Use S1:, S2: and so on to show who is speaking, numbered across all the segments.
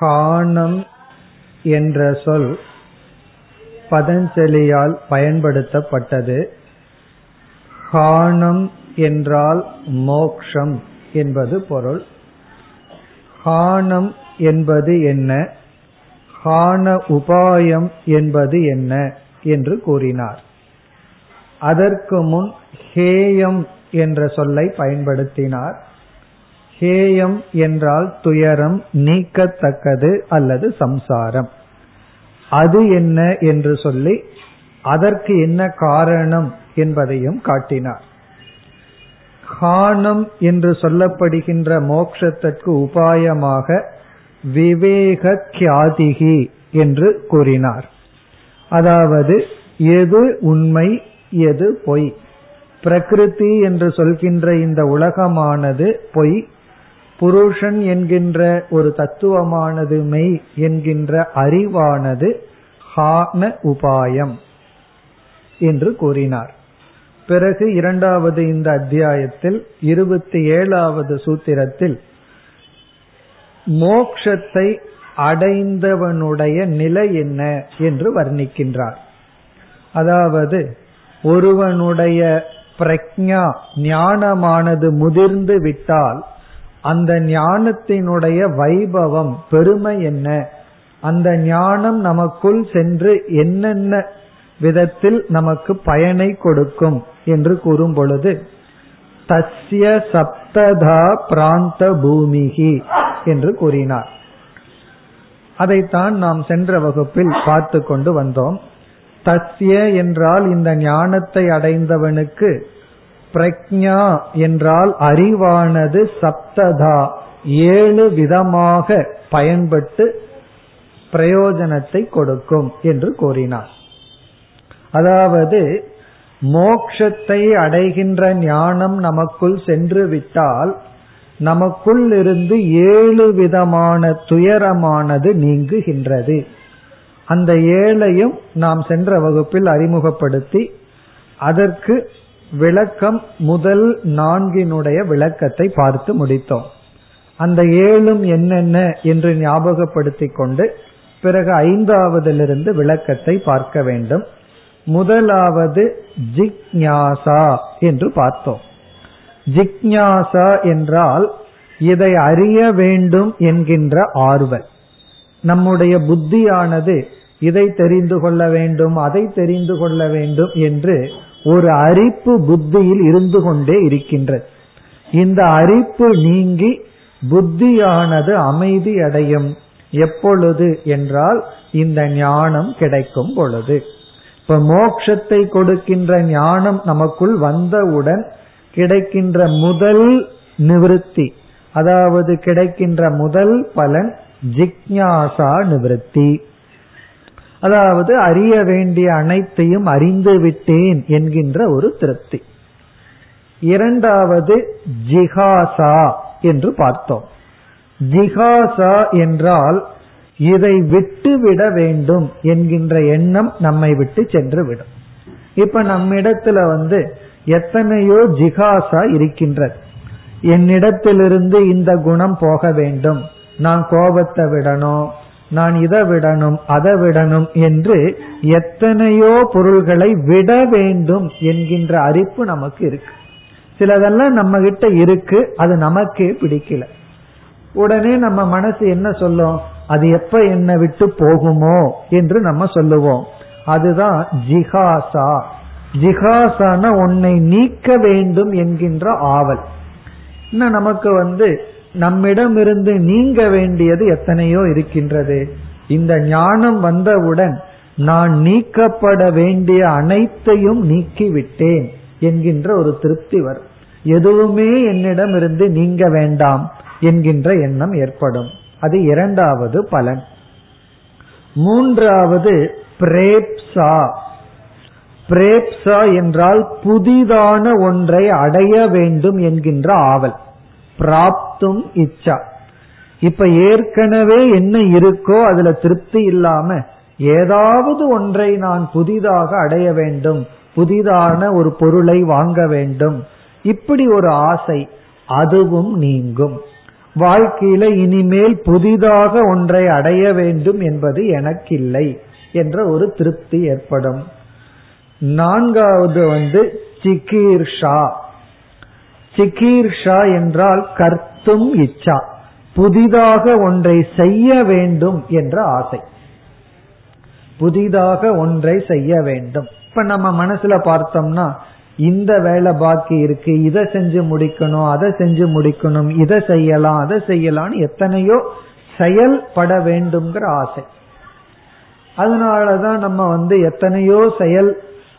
S1: ஹானம் என்ற சொல் பதஞ்சலியால் பயன்படுத்தப்பட்டது. ஹானம் என்றால் மோக்ஷம் என்பது பொருள். ஹானம் என்பது என்ன? ஹான உபாயம் என்பது என்ன என்று கூறினார். அதற்கு முன் ஹேயம் என்ற சொல்லை பயன்படுத்தினார். ஹேயம் என்றால் துயரம் நீக்கத்தக்கது அல்லது சம்சாரம். அது என்ன என்று சொல்லி அதற்கு என்ன காரணம் என்பதையும் காட்டினார். ஹானம் என்று சொல்லப்படுகின்ற மோக்ஷத்திற்கு உபாயமாக விவேக கியாதிகி என்று கூறினார். அதாவது எது உண்மை எது பொய்? பிரகிருதி என்று சொல்கின்ற இந்த உலகமானது பொய் புருஷன் என்கின்ற ஒரு தத்துவமானது மெய் என்கின்ற அறிவானது ஹான உபாயம் என்று கூறினார். பிறகு இரண்டாவது இந்த அத்தியாயத்தில் இருபத்தி ஏழாவது சூத்திரத்தில் மோக்ஷத்தை அடைந்தவனுடைய நிலை என்ன என்று வர்ணிக்கின்றார். அதாவது ஒருவனுடைய பிரக்ஞா ஞானமானது முதிர்ந்து விட்டால் அந்த ஞானத்தினுடைய வைபவம் பெருமை என்ன? அந்த ஞானம் நமக்குள் சென்று என்னென்ன விதத்தில் நமக்கு பயனை கொடுக்கும் என்று கூறும் பொழுது தஸ்ய சப்ததா பிராந்த பூமிகி என்று கூறினார். அதைத்தான் நாம் சென்ற வகுப்பில் பார்த்து கொண்டு வந்தோம். தஸ்ய என்றால் இந்த ஞானத்தை அடைந்தவனுக்கு பிரக்ஞா என்றால் அறிவானது சப்ததா. ஏழு விதமாக பயன்பட்டு பிரயோஜனத்தை கொடுக்கும் என்று கூறினார். அதாவது மோக்ஷத்தை அடைகின்ற ஞானம் நமக்குள் சென்று விட்டால் நமக்குள் இருந்து ஏழு விதமான துயரமானது நீங்குகின்றது. அந்த ஏழையும் நாம் சென்ற வகுப்பில் அறிமுகப்படுத்தி அதற்கு விளக்கம் முதல் நான்கினுடைய விளக்கத்தை பார்த்து முடித்தோம். அந்த ஏழும் என்னென்ன என்று ஞாபகப்படுத்திக் கொண்டு பிறகு ஐந்தாவதிலிருந்து விளக்கத்தை பார்க்க வேண்டும். முதலாவது ஜிக்ஞாசா என்று பார்த்தோம். ஜிக்ஞாசா என்றால் இதை அறிய வேண்டும் என்கின்ற ஆர்வல். நம்முடைய புத்தியானது இதை தெரிந்து கொள்ள வேண்டும் அதை தெரிந்து கொள்ள வேண்டும் என்று ஒரு அரிப்பு புத்தியில் இருந்து கொண்டே இருக்கின்றது. இந்த அரிப்பு நீங்கி புத்தியானது அமைதி அடையும். எப்பொழுது என்றால் இந்த ஞானம் கிடைக்கும் பொழுது. இப்ப மோக்ஷத்தை கொடுக்கின்ற ஞானம் நமக்குள் வந்தவுடன் கிடைக்கின்ற முதல் நிவிருத்தி அதாவது கிடைக்கின்ற முதல் பலன் ஜிக்ஞாசா நிவிருத்தி. அதாவது அறிய வேண்டிய அனைத்தையும் அறிந்து விட்டேன் என்கின்ற ஒரு திருப்தி. இரண்டாவது ஜிகாசா என்று பார்த்தோம். ஜிகாசா என்றால் இதை விட்டு விட வேண்டும் என்கின்ற எண்ணம் நம்மை விட்டு சென்று விடும் இப்ப நம்மிடத்துல வந்து எத்தனையோ ஜிகாசா இருக்கின்றது. என்னிடத்திலிருந்து இந்த குணம் போக வேண்டும். நான் கோபத்தை விடணும். நான் இதை விடணும் அதை விடணும் என்று எத்தனையோ பொருள்களை விட வேண்டும் என்கின்ற அறிப்பு நமக்கு இருக்கு. சிலதெல்லாம் நம்ம கிட்ட இருக்கு அது நமக்கே பிடிக்கல. உடனே நம்ம மனசு என்ன சொல்லும்? அது எப்ப என்னை விட்டு போகுமோ என்று நம்ம சொல்லுவோம். அதுதான் ஜிகாசா ஜிகாசான உன்னை நீக்க வேண்டும் என்கின்ற ஆவல். இன்னும் நமக்கு வந்து நம்மிடமிருந்து நீங்க வேண்டியது எத்தனையோ இருக்கின்றது. இந்த ஞானம் வந்தவுடன் நான் நீக்கப்பட வேண்டிய அனைத்தையும் நீக்கிவிட்டேன் என்கின்ற ஒரு திருப்தி வரும். எதுவுமே என்னிடமிருந்து நீங்க வேண்டாம் என்கின்ற எண்ணம் ஏற்படும். அது இரண்டாவது பலன். மூன்றாவது பிரேப்சா. பிரேப்சா என்றால் புதிதான ஒன்றை அடைய வேண்டும் என்கின்ற ஆவல். பிராப்தும் இச்சா. இப்ப ஏற்கனவே என்ன இருக்கோ அதுல திருப்தி இல்லாம ஏதாவது ஒன்றை நான் புதிதாக அடைய வேண்டும் புதிதான ஒரு பொருளை வாங்க வேண்டும். இப்படி ஒரு ஆசை அதுவும் நீங்கும். வாழ்க்கையில இனிமேல் புதிதாக ஒன்றை அடைய வேண்டும் என்பது எனக்கில்லை என்ற ஒரு திருப்தி ஏற்படும். நான்காவது வந்து சிகீர்ஷா. சிகீர்ஷா என்றால் கர்த்தும் இச்சா. புதிதாக ஒன்றை செய்ய வேண்டும் என்ற ஆசை. புதிதாக ஒன்றை செய்ய வேண்டும். இப்ப நம்ம மனசுல பார்த்தோம்னா இந்த வேலை பாக்கி இருக்கு இதை செஞ்சு முடிக்கணும் அதை செஞ்சு முடிக்கணும் இதை செய்யலாம் அதை செய்யலாம்னு எத்தனையோ செயல்பட வேண்டும்ங்கிற ஆசை. அதனாலதான் நம்ம வந்து எத்தனையோ செயல்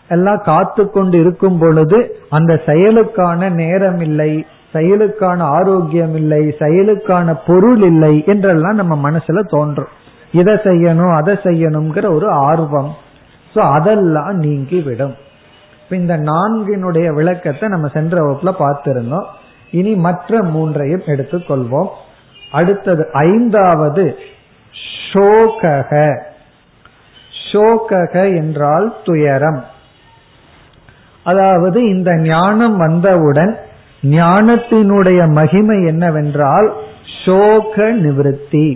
S1: எல்லாம் காத்து கொண்டு இருக்கும் பொழுது அந்த செயலுக்கான நேரம் இல்லை செயலுக்கான ஆரோக்கியம் இல்லை செயலுக்கான பொருள் இல்லை என்றெல்லாம் நம்ம மனசுல தோன்றும். இதை செய்யணும் அதை செய்யணுங்கிற ஒரு ஆர்வம். சோ அதெல்லாம் நீங்கி விடும் இந்த நான்கினுடைய விளக்கத்தை நம்ம சென்ற வகுப்புல பார்த்திருந்தோம். இனி மற்ற மூன்றையும் எடுத்துக்கொள்வோம். அடுத்தது ஐந்தாவது ஷோகக ஷோகக என்றால் துயரம். அதாவது இந்த ஞானம் வந்தவுடன் ஞானத்தினுடைய மகிமை என்னவென்றால் சோக நிவிருத்தி.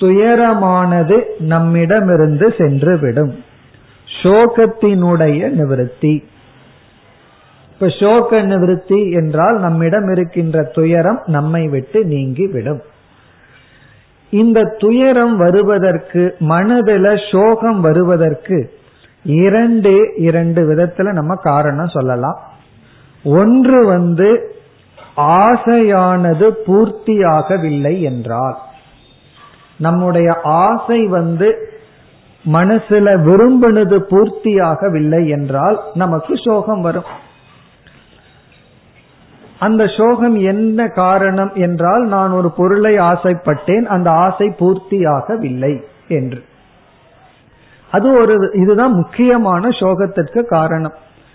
S1: துயரமானது நம்மிடமிருந்து சென்றுவிடும். சோகத்தினுடைய நிவிருத்தி. இப்ப சோக நிவிருத்தி என்றால் நம்மிடம் இருக்கின்ற துயரம் நம்மை விட்டு நீங்கிவிடும். இந்த துயரம் வருவதற்கு மனதில சோகம் வருவதற்கு இரண்டு இரண்டு விதத்துல நம்ம காரணம் சொல்லலாம். ஒன்று வந்து ஆசையானது பூர்த்தியாகவில்லை என்றால். நம்முடைய ஆசை வந்து மனசுல விரும்பினது பூர்த்தியாகவில்லை என்றால் நமக்கு சோகம் வரும். அந்த சோகம் என்ன காரணம் என்றால் நான் ஒரு பொருளை ஆசைப்பட்டேன் அந்த ஆசை பூர்த்தியாகவில்லை என்று. அது ஒரு இதுதான் முக்கியமான சோகத்திற்கு காரணம்.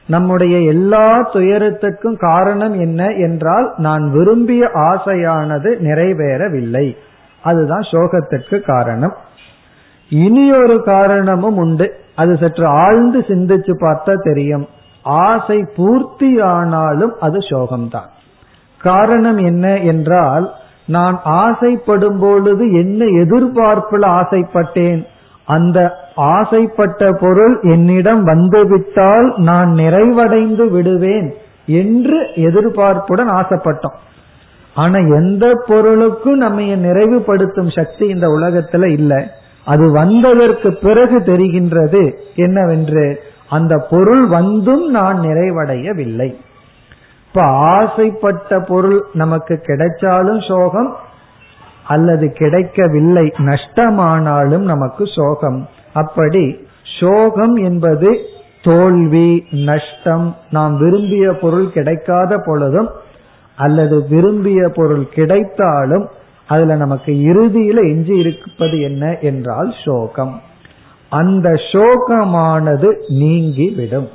S1: நம்முடைய எல்லா துயரத்துக்கும் காரணம் என்ன என்றால் நான் விரும்பிய ஆசையானது நிறைவேறவில்லை. அதுதான் சோகத்திற்கு காரணம். இனி ஒரு காரணமும் உண்டு. அது சற்று ஆழ்ந்து சிந்திச்சு பார்த்தா தெரியும். ஆசை பூர்த்தி ஆனாலும் அது சோகம்தான். காரணம் என்ன என்றால் நான் ஆசைப்படும் பொழுது என்ன எதிர்பார்ப்புல ஆசைப்பட்டேன் அந்த ஆசைப்பட்ட பொருள் என்னிடம் வந்துவிட்டால் நான் நிறைவடைந்து விடுவேன் என்று எதிர்பார்ப்புடன் ஆசைப்பட்டோம். ஆனா எந்த பொருளுக்கும் நம்ம நிறைவுபடுத்தும் சக்தி இந்த உலகத்துல இல்லை. அது வந்ததற்கு பிறகு தெரிகின்றது என்னவென்று அந்த பொருள் வந்தும் நான் நிறைவடையவில்லை. இப்ப ஆசைப்பட்ட பொருள் நமக்கு கிடைச்சாலும் சோகம் அல்லது கிடைக்கவில்லை நஷ்டமானாலும் நமக்கு சோகம். அப்படி சோகம் என்பது தோல்வி நஷ்டம். நாம் விரும்பிய பொருள் கிடைக்காத பொழுதும் அல்லது விரும்பிய பொருள் கிடைத்தாலும் அதுல நமக்கு இறுதியில எஞ்சி இருப்பது என்ன என்றால் சோகம். அந்த சோகமானது நீங்கிவிடும்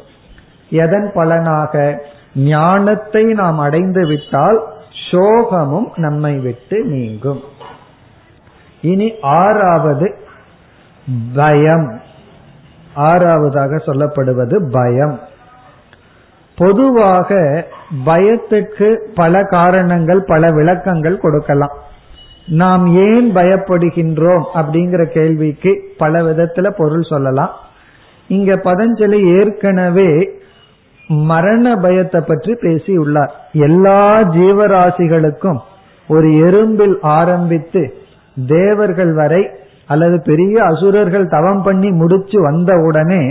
S1: எதன் பலனாக? ஞானத்தை நாம் அடைந்து விட்டால் சோகமும் நம்மை விட்டு நீங்கும். இனி ஆறாவது பயம். ஆறாவதாக சொல்லப்படுவது பயம். பொதுவாக பயத்துக்கு பல காரணங்கள் பல விளக்கங்கள் கொடுக்கலாம். நாம் ஏன் பயப்படுகின்றோம் அப்படிங்கிற கேள்விக்கு பல விதத்துல பொருள் சொல்லலாம். இங்க பதஞ்சலி ஏற்கனவே மரண பயத்தை பற்றி பேசி உள்ளார் எல்லா ஜீவராசிகளுக்கும் ஒரு எறும்பில் ஆரம்பித்து தேவர்கள் வரை அல்லது பெரிய அசுரர்கள் தவம் பண்ணி முடிச்சு வந்த உடனே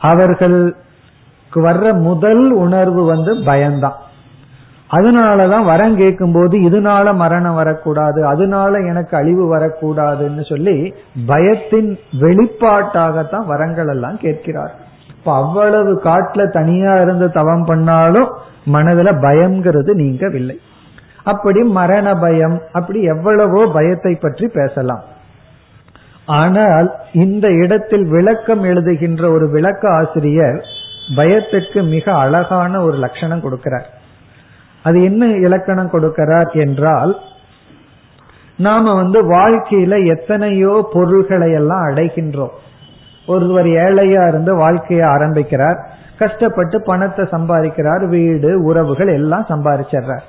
S1: அவர்களுக்கு வர்ற முதல் உணர்வு வந்து பயம்தான். அதனாலதான் வரம் கேட்கும் போது இதனால மரணம் வரக்கூடாது அதனால எனக்கு அழிவு வரக்கூடாதுன்னு சொல்லி பயத்தின் வெளிப்பாட்டாகத்தான் வரங்கள் எல்லாம் கேட்கிறார். இப்ப அவ்வளவு காட்டுல தனியா இருந்து தவம் பண்ணாலும் மனதுல பயம்ங்கிறது நீங்கவில்லை. அப்படி மரண பயம் அப்படி எவ்வளவோ பயத்தை பற்றி பேசலாம். ஆனால் இந்த இடத்தில் விளக்கம் எழுதுகின்ற ஒரு விளக்க ஆசிரியர் பயத்துக்கு மிக அழகான ஒரு லட்சணம் கொடுக்கிறார். அது என்ன இலக்கணம் கொடுக்கிறார் என்றால் நாம வந்து வாழ்க்கையில எத்தனையோ பொருள்களை எல்லாம் அடைகின்றோம். ஒருவர் ஏழையா இருந்து வாழ்க்கையை ஆரம்பிக்கிறார் கஷ்டப்பட்டு பணத்தை சம்பாதிக்கிறார் வீடு உறவுகள் எல்லாம் சம்பாதிச்சிடுறார்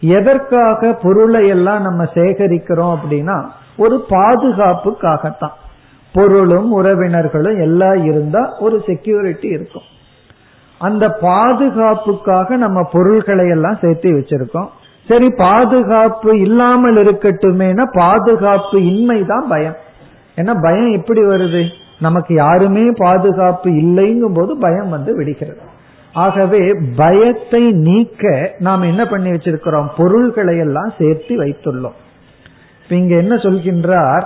S1: எதற்காக பொருளை எல்லாம் நம்ம சேகரிக்கிறோம் அப்படின்னா ஒரு பாதுகாப்புக்காகத்தான். பொருளும் உறவினர்களும் எல்லாம் இருந்தா ஒரு செக்யூரிட்டி இருக்கும். அந்த பாதுகாப்புக்காக நம்ம பொருள்களை எல்லாம் சேர்த்து வச்சிருக்கோம். சரி பாதுகாப்பு இல்லாமல் இருக்கட்டுமேனா பாதுகாப்பு இன்மை தான் பயம். ஏன்னா பயம் எப்படி வருது? நமக்கு யாருமே பாதுகாப்பு இல்லைங்கும் போது பயம் வந்து விடுகிறது. ஆகவே பயத்தை நீக்க நாம் என்ன பண்ணி வச்சிருக்கிறோம்? பொருள்களை எல்லாம் சேர்த்து வைத்துள்ளோம். இங்க என்ன சொல்கின்றார்?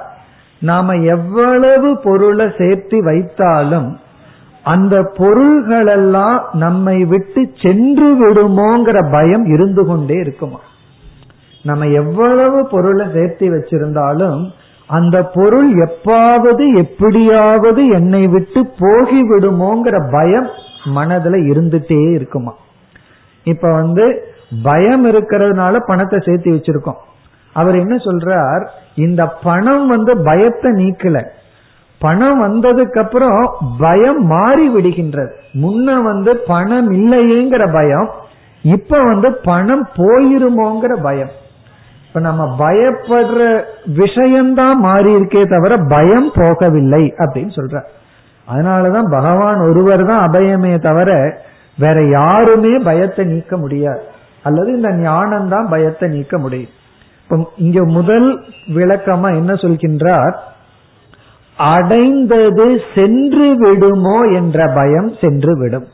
S1: நாம எவ்வளவு பொருளை சேர்த்து வைத்தாலும் அந்த பொருள்களெல்லாம் நம்மை விட்டு சென்று விடுமோங்கிற பயம் இருந்து கொண்டே இருக்குமா? நம்ம எவ்வளவு பொருளை சேர்த்து வச்சிருந்தாலும் அந்த பொருள் எப்பாவது எப்படியாவது என்னை விட்டு போகி விடுமோங்கிற பயம் மனதுல இருந்துட்டே இருக்குமா? இப்ப வந்து பயம் இருக்கிறதுனால பணத்தை சேர்த்து வச்சிருக்கோம். அவர் என்ன சொல்றார்? இந்த பணம் வந்து பயத்தை நீக்கல. பணம் வந்ததுக்கு அப்புறம் பயம் மாறி விடுகின்றது. முன்ன வந்து பணம் இல்லையேங்கிற பயம் இப்ப வந்து பணம் போயிருமோங்கிற பயம். இப்ப நம்ம பயப்படுற விஷயம்தான் மாறி இருக்கே தவிர பயம் போகவில்லை அப்படின்னு சொல்ற அதனாலதான் பகவான் ஒருவர் தான் அபயமே தவிர வேற யாருமே பயத்தை நீக்க முடியாது. அல்லது இந்த ஞானம் தான் பயத்தை நீக்க முடியும். இங்க முதல் விளக்கமா என்ன சொல்கின்றார்? அடைந்தது சென்று விடுமோ என்ற பயம் சென்று விடும்.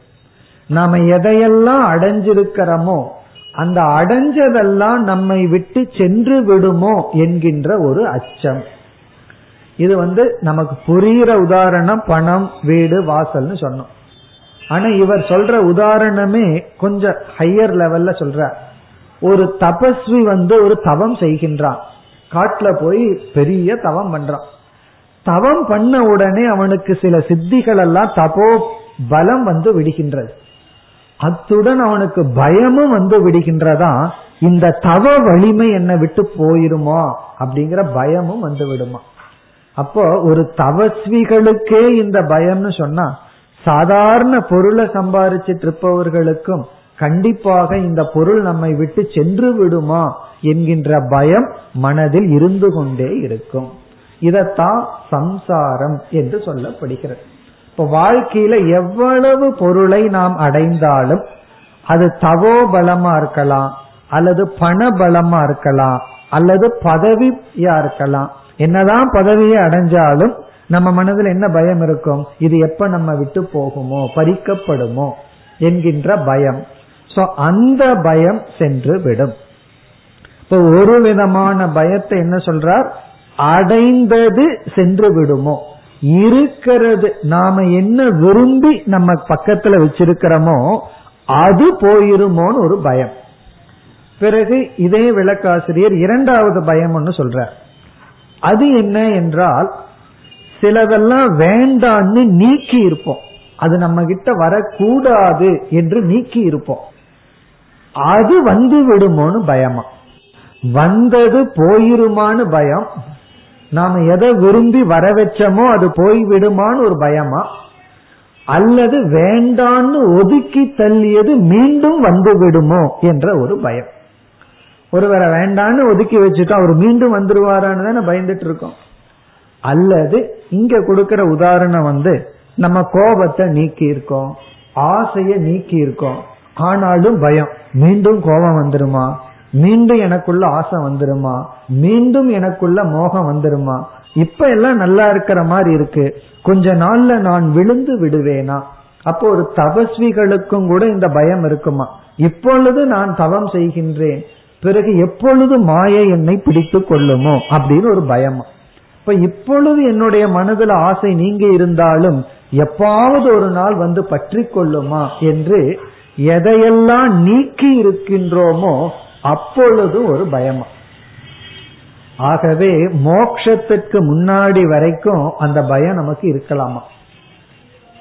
S1: நாம எதையெல்லாம் அடைஞ்சிருக்கிறோமோ அந்த அடைஞ்சதெல்லாம் நம்மை விட்டு சென்று விடுமோ என்கின்ற ஒரு அச்சம். இது வந்து நமக்கு புரிகிற உதாரணம் பணம் வீடு வாசல்னு சொன்னோம். ஆனா இவர் சொல்ற உதாரணமே கொஞ்சம் ஹையர் லெவல்ல சொல்ற ஒரு தபஸ்வி வந்து ஒரு தவம் செய்கின்றான். காட்டுல போய் பெரிய தவம் பண்றான். தவம் பண்ண உடனே அவனுக்கு சில சித்திகள் எல்லாம் தபோ பலம் வந்து விடுகின்றது. அத்துடன் அவனுக்கு பயமும் வந்து விடுகின்றதா? இந்த தவ வலிமை என்னை விட்டு போயிருமோ? அப்படிங்கிற பயமும் வந்து விடுமா? அப்போ ஒரு தவஸ்விகளுக்கே இந்த பயம்னு சொன்னா சாதாரண பொருளை சம்பாரிச்சிட்டு இருப்பவர்களுக்கும் கண்டிப்பாக இந்த பொருள் நம்மை விட்டு சென்று விடுமா என்கின்ற பயம் மனதில் இருந்து கொண்டே இருக்கும். இதத்தான் சம்சாரம் என்று சொல்லப்படுகிறது. இப்ப வாழ்க்கையில எவ்வளவு பொருளை நாம் அடைந்தாலும் அது தவோ பலமா இருக்கலாம் அல்லது பண பலமா இருக்கலாம் அல்லது பதவியா இருக்கலாம். என்னதான் பதவியை அடைஞ்சாலும் நம்ம மனதில் என்ன பயம் இருக்கும்? இது எப்ப நம்ம விட்டு போகுமோ பறிக்கப்படுமோ என்கின்ற பயம். சோ அந்த பயம் சென்று விடும். இப்போ ஒரு விதமான பயத்தை என்ன சொல்றார்? அடைந்தது சென்று விடுமோ? இருக்கிறது. நாம என்ன விரும்பி நம்ம பக்கத்துல வச்சிருக்கிறோமோ அது போயிருமோன்னு ஒரு பயம். பிறகு இதே விளக்காசிரியர் இரண்டாவது பயம் ஒன்று சொல்றார். அது என்ன என்றால் சிலதெல்லாம் வேண்டான்னு நீக்கி இருப்போம். அது நம்ம கிட்ட வரக்கூடாது என்று நீக்கி இருப்போம். அது வந்து விடுமோன்னு பயமா. வந்தது போயிருமான்னு பயம். நாம எதை விரும்பி வர வச்சோமோ அது போய் விடுமான்னு ஒரு பயமா. அல்லது வேண்டான்னு ஒதுக்கி தள்ளியது மீண்டும் வந்து விடுமோ என்ற ஒரு பயம். ஒருவரை வேண்டான்னு ஒதுக்கி வச்சுட்டா அவர் மீண்டும் வந்துருவாரான்னு தானே பயந்துட்டு இருக்கோம் அல்லது இங்க கொடுக்கிற உதாரணம் வந்து நம்ம கோபத்தை நீக்கி இருக்கோம் ஆசைய நீக்கி இருக்கோம் ஆனாலும் பயம். மீண்டும் கோபம் வந்துருமா? மீண்டும் எனக்குள்ள ஆசை வந்துருமா? மீண்டும் எனக்குள்ள மோகம் வந்துருமா? இப்ப எல்லாம் நல்லா இருக்கிற மாதிரி இருக்கு. கொஞ்ச நாள்ல நான் விழுந்து விடுவேனா? அப்போ ஒரு தபஸ்விகளுக்கும் கூட இந்த பயம் இருக்குமா? இப்பொழுது நான் தவம் செய்கின்றேன். பிறகு எப்பொழுது மாயை என்னை பிடித்து கொள்ளுமோ? அப்படின்னு ஒரு பயமா. இப்ப இப்பொழுது என்னுடைய மனதில் ஆசை நீங்க இருந்தாலும் எப்பாவது ஒரு நாள் வந்து பற்றி கொள்ளுமா? என்று எதையெல்லாம் நீக்கி இருக்கின்றோமோ அப்பொழுது ஒரு பயமா. ஆகவே மோக்ஷத்துக்கு முன்னாடி வரைக்கும் அந்த பயம் நமக்கு இருக்கலாமா?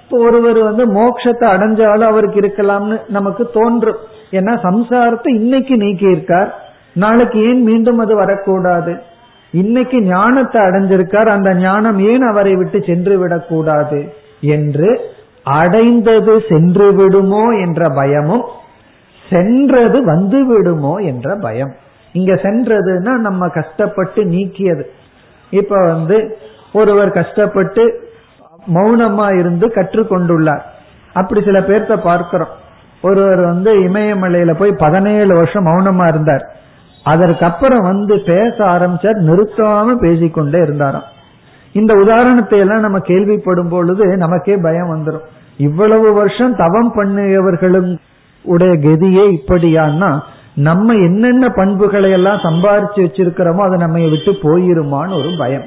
S1: இப்போ ஒருவர் வந்து மோட்சத்தை அடைஞ்சாலும் அவருக்கு இருக்கலாம்னு நமக்கு தோன்றும். ஏன்னா சம்சாரத்தை இன்னைக்கு நீக்கி இருக்கார் நாளைக்கு ஏன் மீண்டும் அது வரக்கூடாது? இன்னைக்கு ஞானத்தை அடைஞ்சிருக்கார். அந்த ஞானம் ஏன் அவரை விட்டு சென்று விடக்கூடாது? என்று அடைந்தது சென்று விடுமோ என்ற பயமும் சென்றது வந்து விடுமோ என்ற பயம். இங்க சென்றதுன்னா நம்ம கஷ்டப்பட்டு நீக்கியது. இப்ப வந்து ஒருவர் கஷ்டப்பட்டு மௌனமா இருந்து கற்றுக்கொண்டுள்ளார். அப்படி சில பேர்த்த பார்க்கிறோம். ஒருவர் வந்து இமயமலையில போய் பதினேழு வருஷம் மௌனமா இருந்தார். அதற்கப்புறம் வந்து பேச ஆரம்பிச்சார் நிறுத்தாம பேசிக்கொண்டே இருந்தாராம். இந்த உதாரணத்தை எல்லாம் நம்ம கேள்விப்படும் பொழுது நமக்கே பயம் வந்துடும் இவ்வளவு வருஷம் தவம் பண்ணியவர்களும் உடைய கதியே இப்படியான்னா நம்ம என்னென்ன பண்புகளை எல்லாம் சம்பாரிச்சு வச்சிருக்கிறோமோ அது நம்ம விட்டு போயிருமான்னு ஒரு பயம்.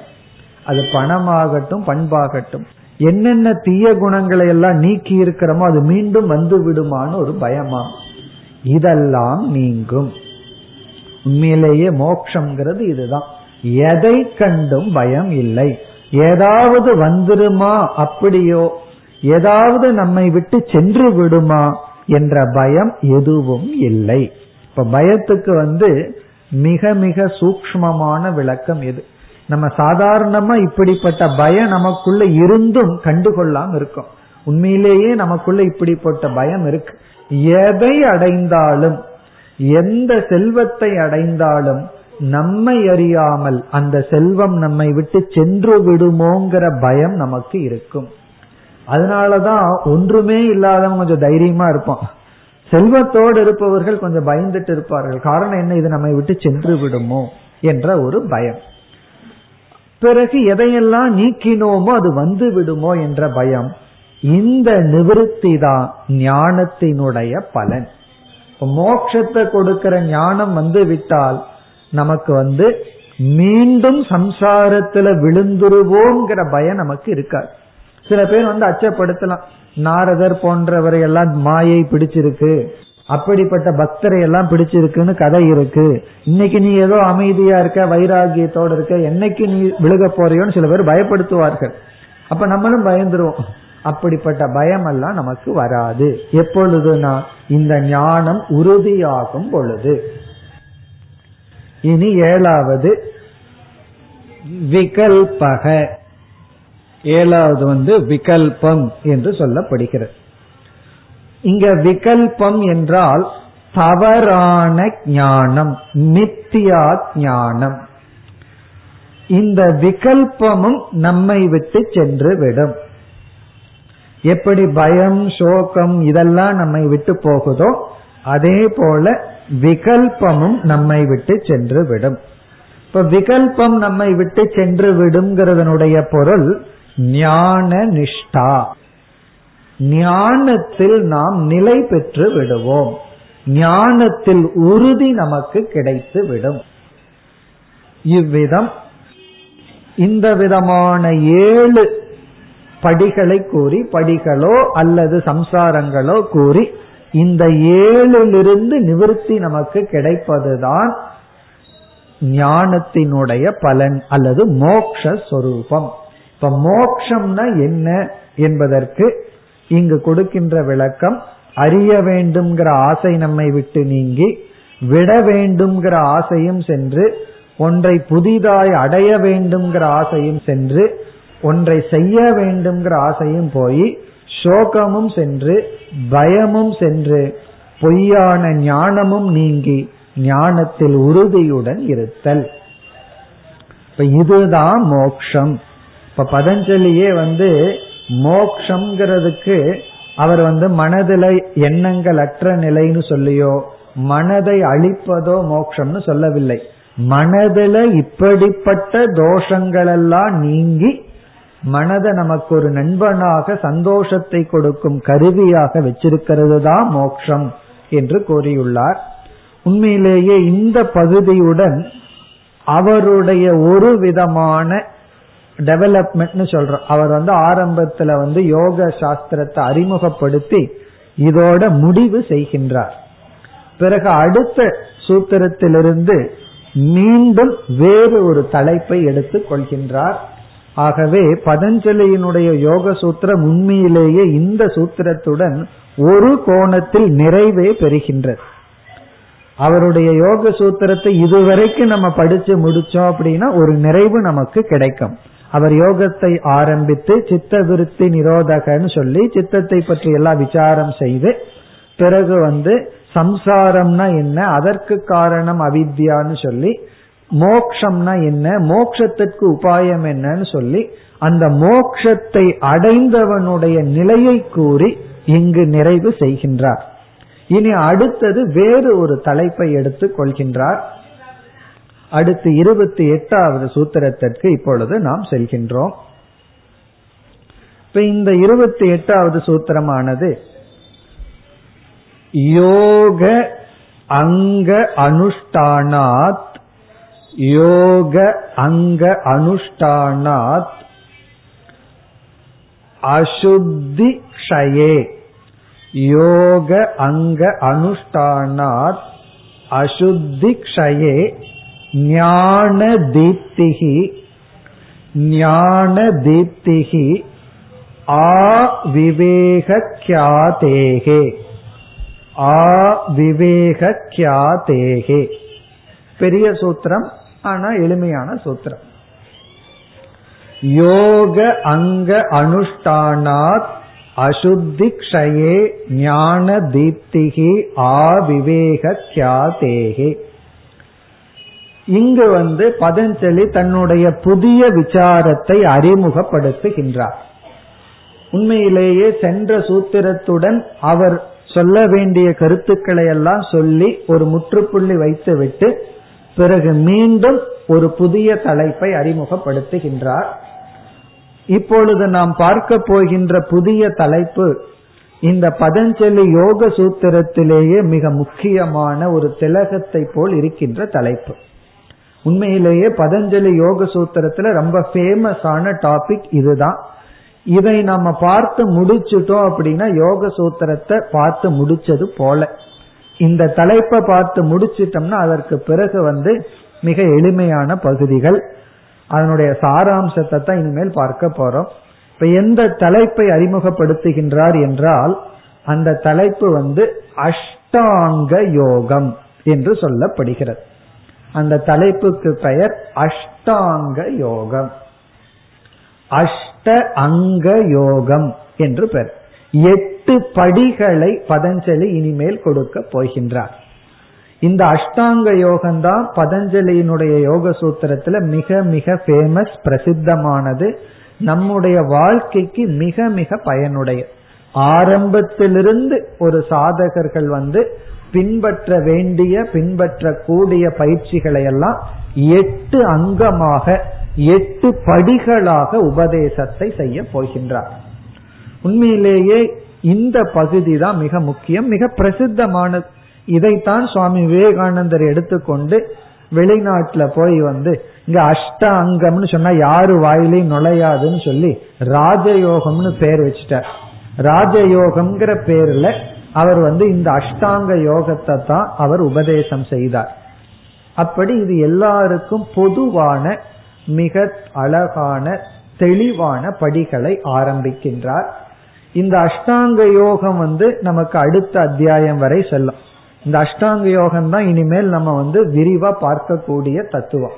S1: அது பணமாகட்டும் பண்பாகட்டும். என்னென்ன தீய குணங்களை எல்லாம் நீக்கி இருக்கிறோமோ அது மீண்டும் வந்து விடுமான்னு ஒரு பயமா இதெல்லாம் நீங்கும். உண்மையிலேயே மோக்ஷங்கிறது இதுதான். எதை கண்டும் பயம் இல்லை. ஏதாவது வந்துருமா அப்படியோ ஏதாவது நம்மை விட்டு சென்று விடுமா என்ற பயம் எதுவும் இல்லை. இப்ப பயத்துக்கு வந்து மிக மிக சூக்மமான விளக்கம் எது? நம்ம சாதாரணமா இப்படிப்பட்ட பயம் நமக்குள்ள இருந்தும் கண்டுகொள்ளாம இருக்கும். உண்மையிலேயே நமக்குள்ள இப்படிப்பட்ட பயம் இருக்கு. எதை அடைந்தாலும் எந்த செல்வத்தை அடைந்தாலும் நம்மை அறியாமல் அந்த செல்வம் நம்மை விட்டு சென்று விடுமோங்கிற பயம் நமக்கு இருக்கும். அதனாலதான் ஒன்றுமே இல்லாதவங்க கொஞ்சம் தைரியமா இருப்போம். செல்வத்தோடு இருப்பவர்கள் கொஞ்சம் பயந்துட்டு இருப்பார்கள். காரணம் என்ன? இது நம்மை விட்டு சென்று விடுமோ என்ற ஒரு பயம். பிறகு எதையெல்லாம் நீக்கினோமோ அது வந்து விடுமோ என்ற பயம் இந்த நிவிருத்தி தான் ஞானத்தினுடைய பலன். மோட்சத்தை கொடுக்கிற ஞானம் வந்து விட்டால் நமக்கு வந்து மீண்டும் சம்சாரத்துல விழுந்துருவோங்கிற பயம் நமக்கு இருக்காது. சில பேர் வந்து அச்சப்படுத்தலாம். நாரதர் போன்றவரை எல்லாம் மாயை பிடிச்சிருக்கு. அப்படிப்பட்ட பக்தரை எல்லாம் பிடிச்சிருக்குன்னு கதை இருக்கு. இன்னைக்கு நீ ஏதோ அமைதியா இருக்க வைராகியத்தோட இருக்க என்னைக்கு நீ விழுக போறியோன்னு சில பேர் பயப்படுத்துவார்கள். அப்ப நம்மளும் பயந்துருவோம். அப்படிப்பட்ட பயம் எல்லாம் நமக்கு வராது. எப்பொழுதுனா இந்த ஞானம் உறுதியாகும் பொழுது. இனி ஏழாவது விகல்பக. ஏழாவது வந்து விகல்பம் என்று சொல்லப்படுகிறது. இங்க விகல்பம் என்றால் தவறான ஞானம் மித்தியா ஞானம். இந்த விகல்பமும் நம்மை விட்டு சென்று விடும் எப்படி பயம் சோகம் இதெல்லாம் நம்மை விட்டு போகுதோ அதே போல விகல்பமும் நம்மை விட்டு சென்று விடும் இப்ப விகல்பம் நம்மை விட்டு சென்று விடும்ங்கிறதனுடைய பொருள் ஞான நிஷ்டா. ஞானத்தில் நாம் நிலை பெற்று விடுவோம். ஞானத்தில் உறுதி நமக்கு கிடைத்து விடும். இவ்விதம் இந்த விதமான ஏழு படிகளை கூறி படிகளோ அல்லது சம்சாரங்களோ கூறி இந்த ஏழிலிருந்து நிவிருத்தி நமக்கு கிடைப்பதுதான் ஞானத்தினுடைய பலன் அல்லது மோக்ஷரூபம் இப்ப மோக்ஷம்னா என்ன என்பதற்கு இங்கு கொடுக்கின்ற விளக்கம் அறிய வேண்டும்ங்கிற ஆசை நம்மை விட்டு நீங்கி விட வேண்டும்ங்கிற ஆசையும் சென்று ஒன்றை புதிதாய் அடைய வேண்டும்ங்கிற ஆசையும் சென்று ஒன்றை செய்ய வேண்டும்ங்கிற ஆசையும் போய் சோகமும் சென்று பயமும் சென்று பொய்யான ஞானமும் நீங்கி ஞானத்தில் உறுதியுடன் இருத்தல். இப்ப இதுதான் மோக்ஷம். இப்ப பதஞ்சலியே வந்து மோக்ஷங்கிறதுக்கு அவர் வந்து மனதில எண்ணங்கள் அற்ற நிலைன்னு சொல்லியோ மனதை அழிப்பதோ மோக்ஷம்னு சொல்லவில்லை. மனதில இப்படிப்பட்ட தோஷங்களெல்லாம் நீங்கி மனதை நமக்கு ஒரு நண்பனாக சந்தோஷத்தை கொடுக்கும் கருவியாக வச்சிருக்கிறது தான் மோக்ஷம் என்று கூறியுள்ளார். உண்மையிலேயே இந்த பகுதியுடன் அவருடைய ஒரு விதமான டெவலப்மெண்ட்னு சொல்றோம். அவர் வந்து ஆரம்பத்துல வந்து யோக சாஸ்திரத்தை அறிமுகப்படுத்தி இதோட முடிவு செய்கின்றார். பிறகு அடுத்த சூத்திரத்திலிருந்து மீண்டும் வேறு ஒரு தலைப்பை எடுத்துக் கொள்கின்றார். ஆகவே பதஞ்சலியினுடைய யோக சூத்திரம் உண்மையிலேயே இந்த சூத்திரத்துடன் ஒரு கோணத்தில் நிறைவே பெறுகின்றது. அவருடைய யோக சூத்திரத்தை இதுவரைக்கும் நம்ம படிச்சு முடிச்சோம் அப்படின்னா ஒரு நிறைவு நமக்கு கிடைக்கும். அவர் யோகத்தை ஆரம்பித்து சித்த விருத்தி நிரோதகன்னு சொல்லி சித்தத்தை பற்றி எல்லாம் விசாரம் செய்து பிறகு வந்து சம்சாரம்னா என்ன அதற்கு காரணம் அவித்யான்னு சொல்லி மோக்ஷம்னா என்ன? மோக்ஷத்திற்கு உபாயம் என்னன்னு சொல்லி அந்த மோக்ஷத்தை அடைந்தவனுடைய நிலையை கூறி இங்கு நிறைவு செய்கின்றார். இனி அடுத்தது வேறு ஒரு தலைப்பை எடுத்துக் கொள்கின்றார். அடுத்து இருபத்தி எட்டாவது சூத்திரத்திற்கு இப்பொழுது நாம் செல்கின்றோம். இப்ப இந்த இருபத்தி எட்டாவது சூத்திரமானது யோக அங்க அனுஷ்டானாத் யோக அங்க அனுஷ்டானாத் அசுத்தி க்ஷயே. யோக அங்க அனுஷ்டானாத் அசுத்தி க்ஷயே. ஞான தீப்திகி ஞான தீப்திகி ஆவிவேகியாதேகே ஆவிவேகியாதேகே பெரிய சூத்திரம் ஆனா எளிமையான சூத்திரம். யோக அங்க அனுஷ்டானாத் அசுத்தி க்ஷயே ஞான தீப்திகி ஆவிவேகியாதேகே இங்கு வந்து பதஞ்சலி தன்னுடைய புதிய விசாரத்தை அறிமுகப்படுத்துகின்றார். உண்மையிலேயே சென்ற சூத்திரத்துடன் அவர் சொல்ல வேண்டிய கருத்துக்களை எல்லாம் சொல்லி ஒரு முற்றுப்புள்ளி வைத்துவிட்டு பிறகு மீண்டும் ஒரு புதிய தலைப்பை அறிமுகப்படுத்துகின்றார். இப்பொழுது நாம் பார்க்க போகின்ற புதிய தலைப்பு இந்த பதஞ்சலி யோக சூத்திரத்திலேயே மிக முக்கியமான ஒரு திலகத்தை போல் இருக்கின்ற தலைப்பு. உண்மையிலேயே பதஞ்சலி யோக சூத்திரத்துல ரொம்ப ஃபேமஸான டாபிக் இதுதான். இதை நம்ம பார்த்து முடிச்சுட்டோம் அப்படின்னா யோக சூத்திரத்தை பார்த்து முடிச்சது போல. இந்த தலைப்பை பார்த்து முடிச்சிட்டோம்னா அதற்கு பிறகு வந்து மிக எளிமையான பகுதிகள். அதனுடைய சாராம்சத்தை தான் இனிமேல் பார்க்க போறோம். இப்ப எந்த தலைப்பை அறிமுகப்படுத்துகின்றார் என்றால் அந்த தலைப்பு வந்து அஷ்டாங்க யோகம் என்று சொல்லப்படுகிறது. அந்த தலைப்புக்கு பெயர் அஷ்டாங்க யோகம். அஷ்ட அங்க யோகம் என்று பெயர். எட்டு படிகளை பதஞ்சலி இனிமேல் கொடுக்க போகின்றார். இந்த அஷ்டாங்க யோகம்தான் பதஞ்சலியினுடைய யோக சூத்திரத்துல மிக மிக ஃபேமஸ் பிரசித்தமானது. நம்முடைய வாழ்க்கைக்கு மிக மிக பயனுடைய. ஆரம்பத்திலிருந்து ஒரு சாதகர்கள் வந்து பின்பற்ற வேண்டிய பின்பற்றக்கூடிய பயிற்சிகளை எல்லாம் எட்டு அங்கமாக எட்டு படிகளாக உபதேசத்தை செய்ய போகின்றார். உண்மையிலேயே இந்த பகுதி தான் மிக முக்கியம் மிக பிரசித்தமானது. இதைத்தான் சுவாமி விவேகானந்தர் எடுத்துக்கொண்டு வெளிநாட்டுல போய் வந்து இங்க அஷ்ட அங்கம்னு சொன்னா யாரு வாயிலையும் நுழையாதுன்னு சொல்லி ராஜயோகம்னு பேர் வச்சுட்டார். ராஜயோகம்ங்கிற பேர்ல அவர் வந்து இந்த அஷ்டாங்க யோகத்தை தான் அவர் உபதேசம் செய்தார். அப்படி இது எல்லாருக்கும் பொதுவான மிக அழகான தெளிவான படிகளை ஆரம்பிக்கின்றார். இந்த அஷ்டாங்க யோகம் வந்து நமக்கு அடுத்த அத்தியாயம் வரை செல்லும். இந்த அஷ்டாங்க யோகம் தான் இனிமேல் நம்ம வந்து விரிவா பார்க்கக்கூடிய தத்துவம்.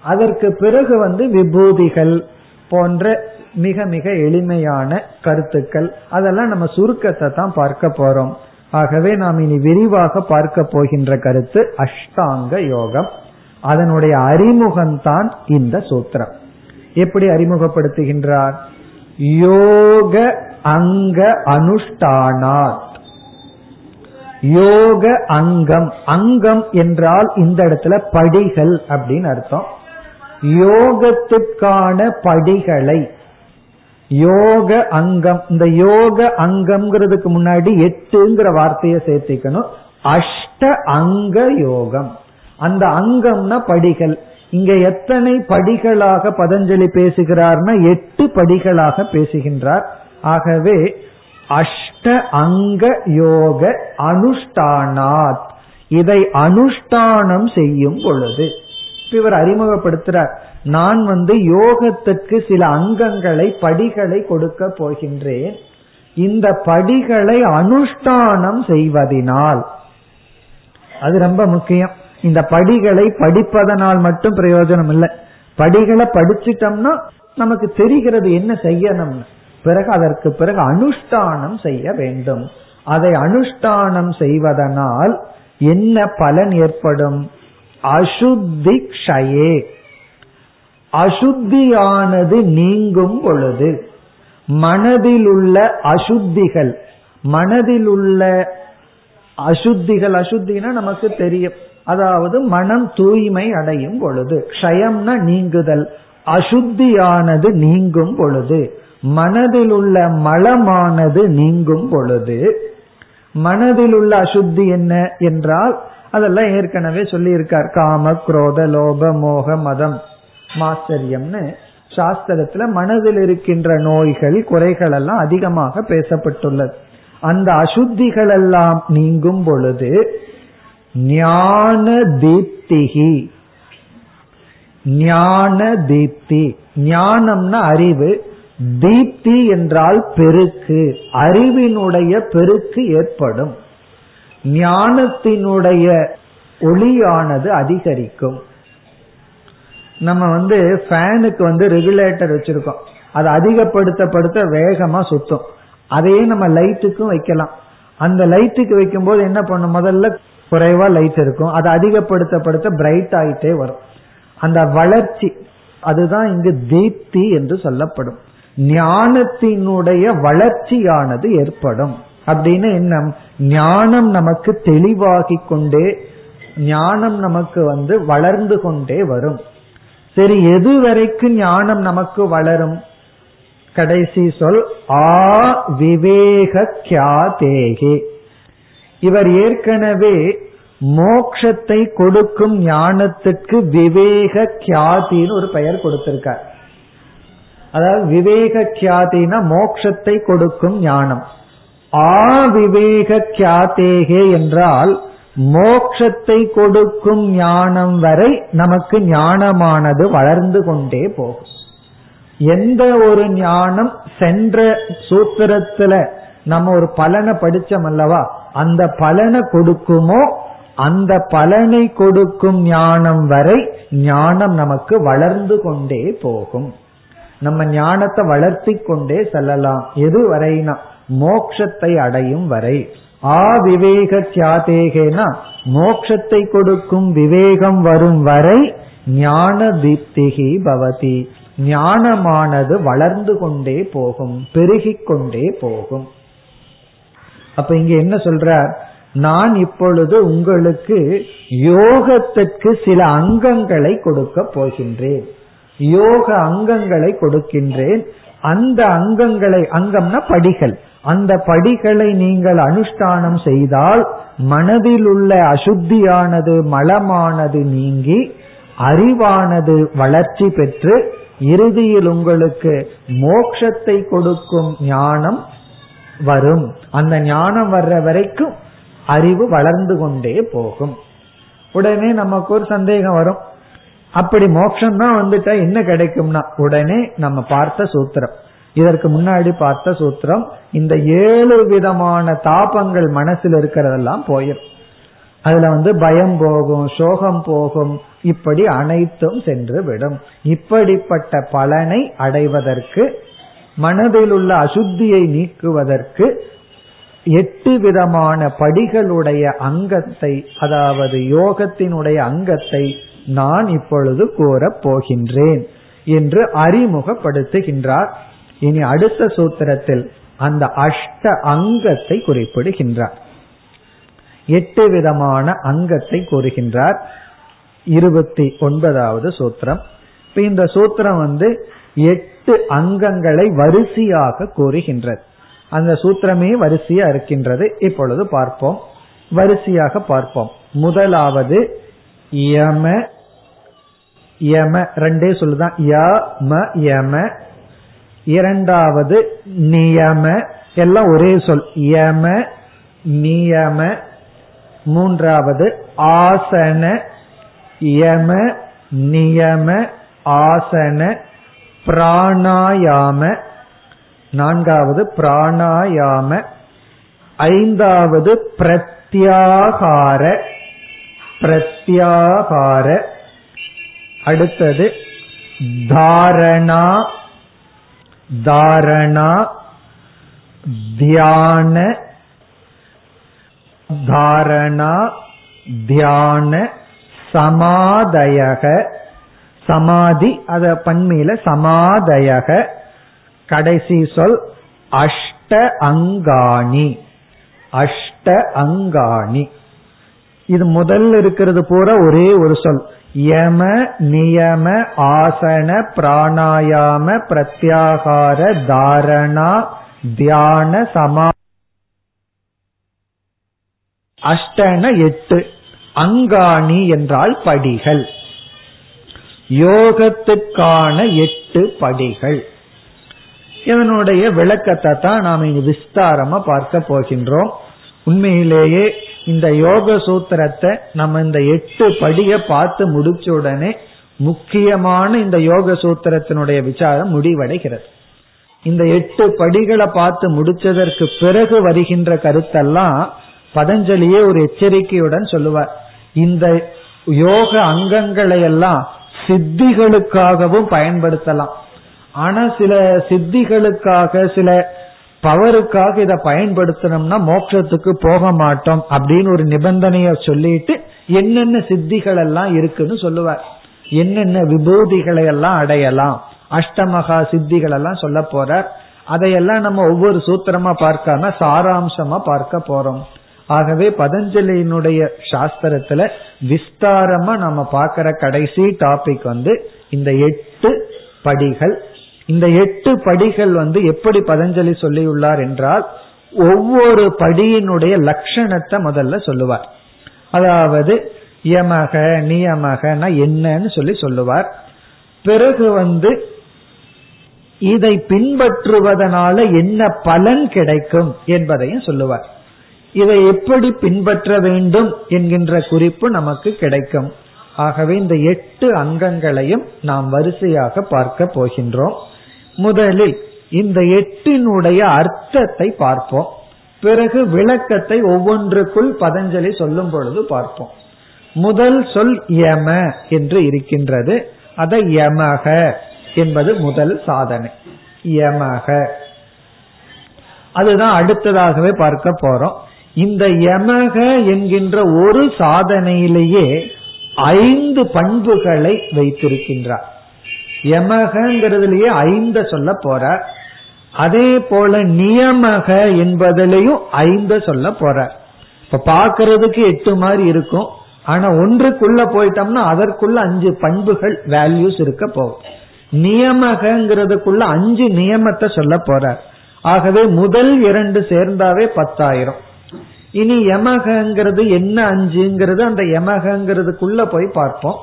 S1: அதற்கு பிறகு வந்து விபூதிகள் போன்ற மிக மிக எளிமையான கருத்துக்கள் அதெல்லாம் நம்ம சுருக்கத்தை தான் பார்க்க போறோம். ஆகவே நாம் இனி விரிவாக பார்க்க போகின்ற கருத்து அஷ்டாங்க யோகம். அதனுடைய அறிமுகம்தான் இந்த சூத்திரம். எப்படி அறிமுகப்படுத்துகின்றார்? யோக அங்க அனுஷ்டானாத். யோக அங்கம். அங்கம் என்றால் இந்த இடத்துல படிகள் அப்படின்னு அர்த்தம். யோகத்துக்கான படிகளை. யோக அங்கம். இந்த யோக அங்கம்ங்கிறதுக்கு முன்னாடி எட்டுங்கிற வார்த்தையை சேர்த்திக்கணும். அஷ்ட அங்க யோகம். அந்த அங்கம்னா படிகள். இங்க எத்தனை படிகளாக பதஞ்சலி பேசுகிறார்னா எட்டு படிகளாக பேசுகின்றார். ஆகவே அஷ்ட அங்க யோக அனுஷ்டானாத். இதை அனுஷ்டானம் செய்யும் பொழுது. இவர் அறிமுகப்படுத்துறார். நான் வந்து யோகத்துக்கு சில அங்கங்களை படிகளை கொடுக்க போகின்றேன். இந்த படிகளை அனுஷ்டானம் செய்வதனால். அது ரொம்ப முக்கியம். இந்த படிகளை படிப்பதனால் மட்டும் பிரயோஜனம் இல்லை படிகளை படிச்சிட்டோம்னா நமக்கு தெரிகிறது என்ன செய்யணும்னு. பிறகு அதற்கு பிறகு அனுஷ்டானம் செய்ய வேண்டும். அதை அனுஷ்டானம் செய்வதனால் என்ன பலன் ஏற்படும்? அசுத்தி க்ஷயே. அசுத்தியானது நீங்கும் பொழுது மனதில் உள்ள அசுத்திகள் மனதில் உள்ள அசுத்திகள் அசுத்தினா நமக்கு தெரியும். அதாவது மனம் தூய்மை அடையும் பொழுது க்ஷயம்னா நீங்குதல் அசுத்தியானது நீங்கும் பொழுது மனதில் உள்ள மலமானது நீங்கும் பொழுது மனதில் உள்ள அசுத்தி என்ன என்றால் அதெல்லாம் ஏற்கனவே சொல்லி இருக்கார் காம குரோத லோப மோக மதம். மாஸ்தரியம்னு சாஸ்திரத்துல மனதில் இருக்கின்ற நோய்கள் குறைகள் எல்லாம் அதிகமாக பேசப்பட்டுள்ளது. அந்த அசுத்திகள் எல்லாம் நீங்கும் பொழுது ஞான தீப்திகி. ஞான தீப்தி. ஞானம்னா அறிவு. தீப்தி என்றால் பெருக்கு அறிவினுடைய பெருக்கு ஏற்படும். ஞானத்தினுடைய ஒளியானது அதிகரிக்கும். நம்ம வந்து ஃபேனுக்கு வந்து ரெகுலேட்டர் வச்சிருக்கோம். அது அதிகப்படுத்தப்படுத்த வேகமா சுத்தும். அதையே நம்ம லைட்டுக்கும் வைக்கலாம். அந்த லைட்டுக்கு வைக்கும்போது என்ன பண்ணும்? முதல்ல குறைவா லைட் இருக்கும். அது அதிகப்படுத்தப்படுத்த பிரைட் ஆயிட்டே வரும். அந்த வளர்ச்சி அதுதான் இங்கு தீப்தி என்று சொல்லப்படும். ஞானத்தினுடைய வளர்ச்சியானது ஏற்படும். அப்படின்னு என்ன ஞானம் நமக்கு தெளிவாகி கொண்டே ஞானம் நமக்கு வந்து வளர்ந்து கொண்டே வரும். சரி எது வரைக்கும் ஞானம் நமக்கு வளரும்? கடைசி சொல் ஆ விவேக கியாதேகே இவர் ஏற்கனவே மோக்ஷத்தை கொடுக்கும் ஞானத்துக்கு விவேக கியாதின்னு ஒரு பெயர் கொடுத்திருக்கார். அதாவது விவேக கியாதினா மோக்ஷத்தை கொடுக்கும் ஞானம். ஆ விவேக கியாதேகே என்றால் மோக்ஷத்தை கொடுக்கும் ஞானம் வரை நமக்கு ஞானமானது வளர்ந்து கொண்டே போகும். எந்த ஒரு ஞானம் சென்ற சூத்திரத்துல நம்ம ஒரு பலனை படிச்சோம் அல்லவா? அந்த பலனை கொடுக்குமோ அந்த பலனை கொடுக்கும் ஞானம் வரை ஞானம் நமக்கு வளர்ந்து கொண்டே போகும். நம்ம ஞானத்தை வளர்த்தி கொண்டே செல்லலாம். எது வரைனா மோக்ஷத்தை அடையும் வரை. ஆ விவேக தியாதேகேனா மோக்ஷத்தை கொடுக்கும் விவேகம் வரும் வரை ஞான தீப்திகி பவதி. ஞானமானது வளர்ந்து கொண்டே போகும் பெருகிக் கொண்டே போகும். அப்ப இங்க என்ன சொல்றார்? நான் இப்பொழுது உங்களுக்கு யோகத்திற்கு சில அங்கங்களை கொடுக்க போகின்றேன். யோக அங்கங்களை கொடுக்கின்றேன். அந்த அங்கங்களை அங்கம்னா படிகள். அந்த படிகளை நீங்கள் அனுஷ்டானம் செய்தால் மனதில் உள்ள அசுத்தியானது மலமானது நீங்கி அறிவானது வளர்ச்சி பெற்று இறுதியில் உங்களுக்கு மோக்ஷத்தை கொடுக்கும் ஞானம் வரும். அந்த ஞானம் வர்ற வரைக்கும் அறிவு வளர்ந்து கொண்டே போகும். உடனே நமக்கு ஒரு சந்தேகம் வரும். அப்படி மோட்சம் தான் வந்துட்டா என்ன கிடைக்கும்னா உடனே நம்ம பார்த்த சூத்திரம். இதற்கு முன்னாடி பார்த்த சூத்திரம் இந்த ஏழு விதமான தாபங்கள் மனசில் இருக்கிறதெல்லாம் போயிடும் அதுல வந்து பயம் போகும் சோகம் போகும் இப்படி அனைத்தும் சென்று விடும். இப்படிப்பட்ட பலனை அடைவதற்கு மனதில் உள்ள அசுத்தியை நீக்குவதற்கு எட்டு விதமான படிகளுடைய அங்கத்தை அதாவது யோகத்தினுடைய அங்கத்தை நான் இப்பொழுது கூறப் போகின்றேன் என்று அறிமுகப்படுத்துகின்றார். இனி அடுத்த சூத்திரத்தில் அந்த அஷ்ட அங்கத்தை குறிப்பிடுகின்றார். எட்டு விதமான அங்கத்தை கூறுகின்றார். இருபத்தி ஒன்பதாவது சூத்திரம். இப்ப இந்த சூத்திரம் வந்து எட்டு அங்கங்களை வரிசையாக கூறுகின்றது. அந்த சூத்திரமே வரிசையா இருக்கின்றது. இப்பொழுது பார்ப்போம். வரிசையாக பார்ப்போம். முதலாவது யம யம ரெண்டே சொல்லுதான் யம ம யம. இரண்டாவது நியம. எல்லாம் ஒரே சொல். யம நியம. மூன்றாவது ஆசன. யம நியம. ஆசன. பிராணாயாம. நான்காவது பிராணாயாம. ஐந்தாவது பிரத்யாகார. பிரத்யாகார அடுத்தது தாரணா தாரணா தியான தாரணா தியான சமாதயக. சமாதி அத பன்மையில சமாதயக. கடைசி சொல் அஷ்ட அங்காணி. அஷ்ட அங்காணி. இது முதல்ல இருக்கிறது பூரா ஒரே ஒரு சொல். யம நியம ஆசன பிராணாயாம பிரத்யாகார தாரணா தியான சமா அஷ்டன எட்டு. அங்காணி என்றால் படிகள். யோகத்துக்கான எட்டு படிகள். இதனுடைய விளக்கத்தை தான் நாம் இங்கு விஸ்தாரமா பார்க்க போகின்றோம். உண்மையிலேயே இந்த யோக சூத்திரத்தை நம்ம இந்த எட்டு படிய பார்த்து முடிச்ச உடனே முக்கியமான இந்த யோக சூத்திரத்தினுடைய விசாரம் முடிவடைகிறது. இந்த எட்டு படிகளை பார்த்து முடிச்சதற்கு பிறகு வருகின்ற கருத்தெல்லாம் பதஞ்சலியே ஒரு எச்சரிக்கையுடன் சொல்லுவார். இந்த யோக அங்கங்களை எல்லாம் சித்திகளுக்காகவும் பயன்படுத்தலாம். ஆனா சில சித்திகளுக்காக சில பவருக்காக இதை பயன்படுத்தணும்னா மோட்சத்துக்கு போக மாட்டோம் அப்படின்னு ஒரு நிபந்தனைய சொல்லிட்டு என்னென்ன சித்திகள் எல்லாம் இருக்குன்னு சொல்லுவார். என்னென்ன விபூதிகளை எல்லாம் அடையலாம். அஷ்டமகா சித்திகள் எல்லாம் சொல்ல போறார். அதையெல்லாம் நம்ம ஒவ்வொரு சூத்திரமா பார்க்காம சாராம்சமா பார்க்க போறோம். ஆகவே பதஞ்சலியினுடைய சாஸ்திரத்துல விஸ்தாரமா நம்ம பார்க்கிற கடைசி டாபிக் வந்து இந்த எட்டு படிகள் இந்த எட்டு படிகள் வந்து எப்படி பதஞ்சலி சொல்லியுள்ளார் என்றால் ஒவ்வொரு படியினுடைய லட்சணத்தை முதல்ல சொல்லுவார். அதாவது யமக நியமகனா என்னன்னு சொல்லி சொல்லுவார். பிறகு வந்து இதை பின்பற்றுவதனால என்ன பலன் கிடைக்கும் என்பதையும் சொல்லுவார். இதை எப்படி பின்பற்ற வேண்டும் என்கின்ற குறிப்பு நமக்கு கிடைக்கும். ஆகவே இந்த எட்டு அங்கங்களையும் நாம் வரிசையாக பார்க்க போகின்றோம். முதலில் இந்த எட்டினுடைய அர்த்தத்தை பார்ப்போம். பிறகு விளக்கத்தை ஒவ்வொன்றுக்குள் பதஞ்சலி சொல்லும் பொழுது பார்ப்போம். முதல் சொல் யம என்று இருக்கின்றது. அதை யமக என்பது முதல் சாதனை. யமக. அதுதான் அடுத்ததாகவே பார்க்க போறோம். இந்த யமக என்கின்ற ஒரு சாதனையிலேயே ஐந்து பண்புகளை வைத்திருக்கின்றார். யமகங்கிறதுலயே ஐந்த சொல்ல போற. அதே போல நியமக என்பதிலையும் ஐந்த சொல்ல போற. இப்ப பாக்குறதுக்கு எட்டு மாதிரி இருக்கும். ஆனா ஒன்றுக்குள்ள போயிட்டோம்னா அதற்குள்ள அஞ்சு பண்புகள் வேல்யூஸ் இருக்க போகும். நியமகங்கிறதுக்குள்ள அஞ்சு நியமத்தை சொல்ல போறார் ஆகவே முதல் இரண்டு சேர்ந்தாவே பத்தாயிரம். இனி யமகங்கிறது என்ன அஞ்சுங்கிறது அந்த யமகங்கிறதுக்குள்ள போய் பார்ப்போம்.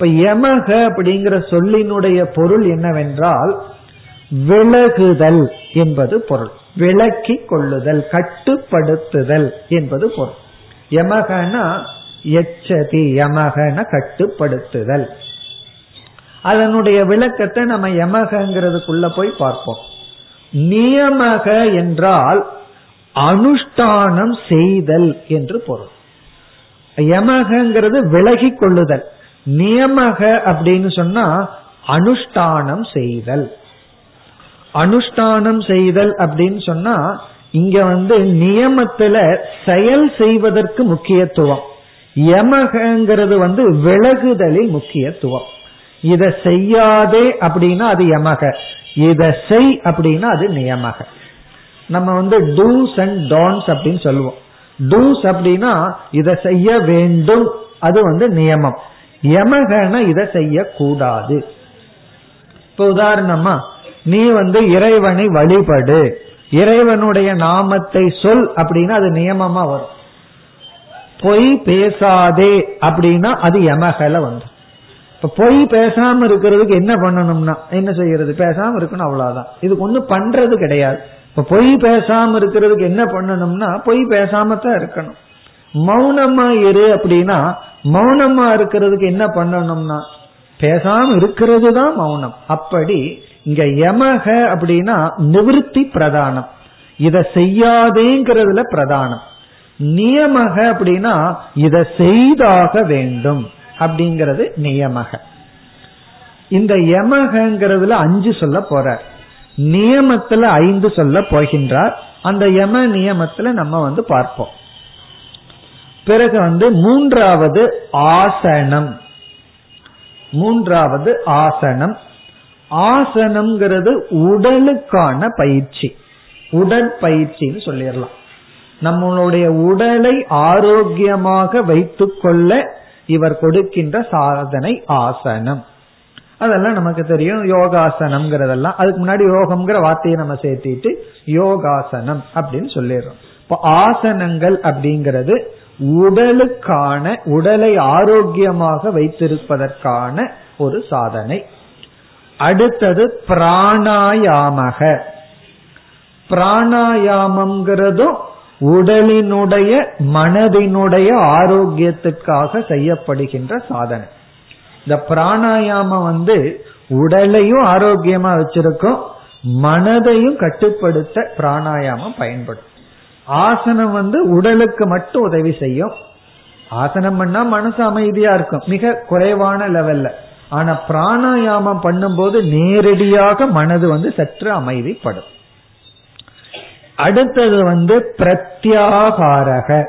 S1: இப்ப யமக அப்படிங்கிற சொல்லினுடைய பொருள் என்னவென்றால் விலகுதல் என்பது பொருள். விளக்கி கொள்ளுதல் கட்டுப்படுத்துதல் என்பது பொருள். யமகனா எச்சதி யமகன கட்டுப்படுத்துதல். அதனுடைய விளக்கத்தை நம்ம யமகங்கிறதுக்குள்ள போய் பார்ப்போம். நியமக என்றால் அனுஷ்டானம் செய்தல் என்று பொருள். யமகங்கிறது விலகி கொள்ளுதல். நியமக அப்படின்னு சொன்னா அனுஷ்டானம் செய்தல். அனுஷ்டானம் செய்தல் அப்படின்னு சொன்னா இங்க வந்து நியமத்துல செயல் செய்வதற்கு முக்கியத்துவம். யமகங்கிறது வந்து விலகுதலில் முக்கியத்துவம். இத செய்யாதே அப்படின்னா அது யமக. இத செய் அப்படின்னா அது நியமக. நம்ம வந்து டூஸ் அண்ட் டான்ஸ் அப்படின்னு சொல்லுவோம். டூஸ் அப்படின்னா இதை செய்ய வேண்டும். அது வந்து நியமம். யமகன இதை செய்யக்கூடாது. இப்ப உதாரணமா நீ வந்து இறைவனை வழிபடு இறைவனுடைய நாமத்தை சொல் அப்படின்னா அது நியமமா வரும். பொய் பேசாதே அப்படின்னா அது யமகல வந்து இப்ப பொய் பேசாம இருக்கிறதுக்கு என்ன பண்ணணும்னா என்ன செய்யறது? பேசாம இருக்கணும் அவ்வளவுதான். இதுக்கு ஒண்ணு பண்றது கிடையாது. இப்ப பொய் பேசாம இருக்கிறதுக்கு என்ன பண்ணணும்னா பொய் பேசாம தான் இருக்கணும். மௌனமா இரு அப்படின்னா மௌனமா இருக்கிறதுக்கு என்ன பண்ணணும்னா பேசாம இருக்கிறது தான் மௌனம். அப்படி இங்க யமக அப்படின்னா நிவிருத்தி பிரதானம். இத செய்யாதேங்கிறதுல பிரதானம். நியமக அப்படின்னா இத செய்தாக வேண்டும் அப்படிங்கிறது நியமக. இந்த யமகங்கிறதுல அஞ்சு சொல்ல போறார். நியமத்துல ஐந்து சொல்ல போகின்றார். அந்த யம நியமத்துல நம்ம வந்து பார்ப்போம். பிறகு வந்து மூன்றாவது ஆசனம். மூன்றாவது ஆசனம். ஆசனம்ங்கிறது உடலுக்கான பயிற்சி. உடற்பயிற்சின்னு சொல்லிடலாம். நம்மளுடைய உடலை ஆரோக்கியமாக வைத்துக்கொள்ள இவர் கொடுக்கின்ற சாதனை ஆசனம். அதெல்லாம் நமக்கு தெரியும். யோகாசனம்ங்கிறதெல்லாம். அதுக்கு முன்னாடி யோகம்ங்கிற வார்த்தையை நம்ம சேர்த்திட்டு யோகாசனம் அப்படின்னு சொல்லிடுறோம். இப்போ ஆசனங்கள் அப்படிங்கிறது உடலுக்கான உடலை ஆரோக்கியமாக வைத்திருப்பதற்கான ஒரு சாதனை. அடுத்தது பிராணாயாமக. பிராணாயாமம்ங்கிறதும் உடலினுடைய மனதினுடைய ஆரோக்கியத்துக்காக செய்யப்படுகின்ற சாதனை. இந்த பிராணாயாமம் வந்து உடலையும் ஆரோக்கியமா வச்சிருக்கும் மனதையும் கட்டுப்படுத்த பிராணாயாமம் பயன்படும். ஆசனம் வந்து உடலுக்கு மட்டும் உதவி செய்யும். ஆசனம் பண்ணா மனசு அமைதியா இருக்கும். மிக குறைவான லெவல்ல ஆனா பிராணாயாமம் பண்ணும்போது நேரடியாக மனது வந்து சற்று அமைதிப்படும். அடுத்தது வந்து பிரத்யாகாரக.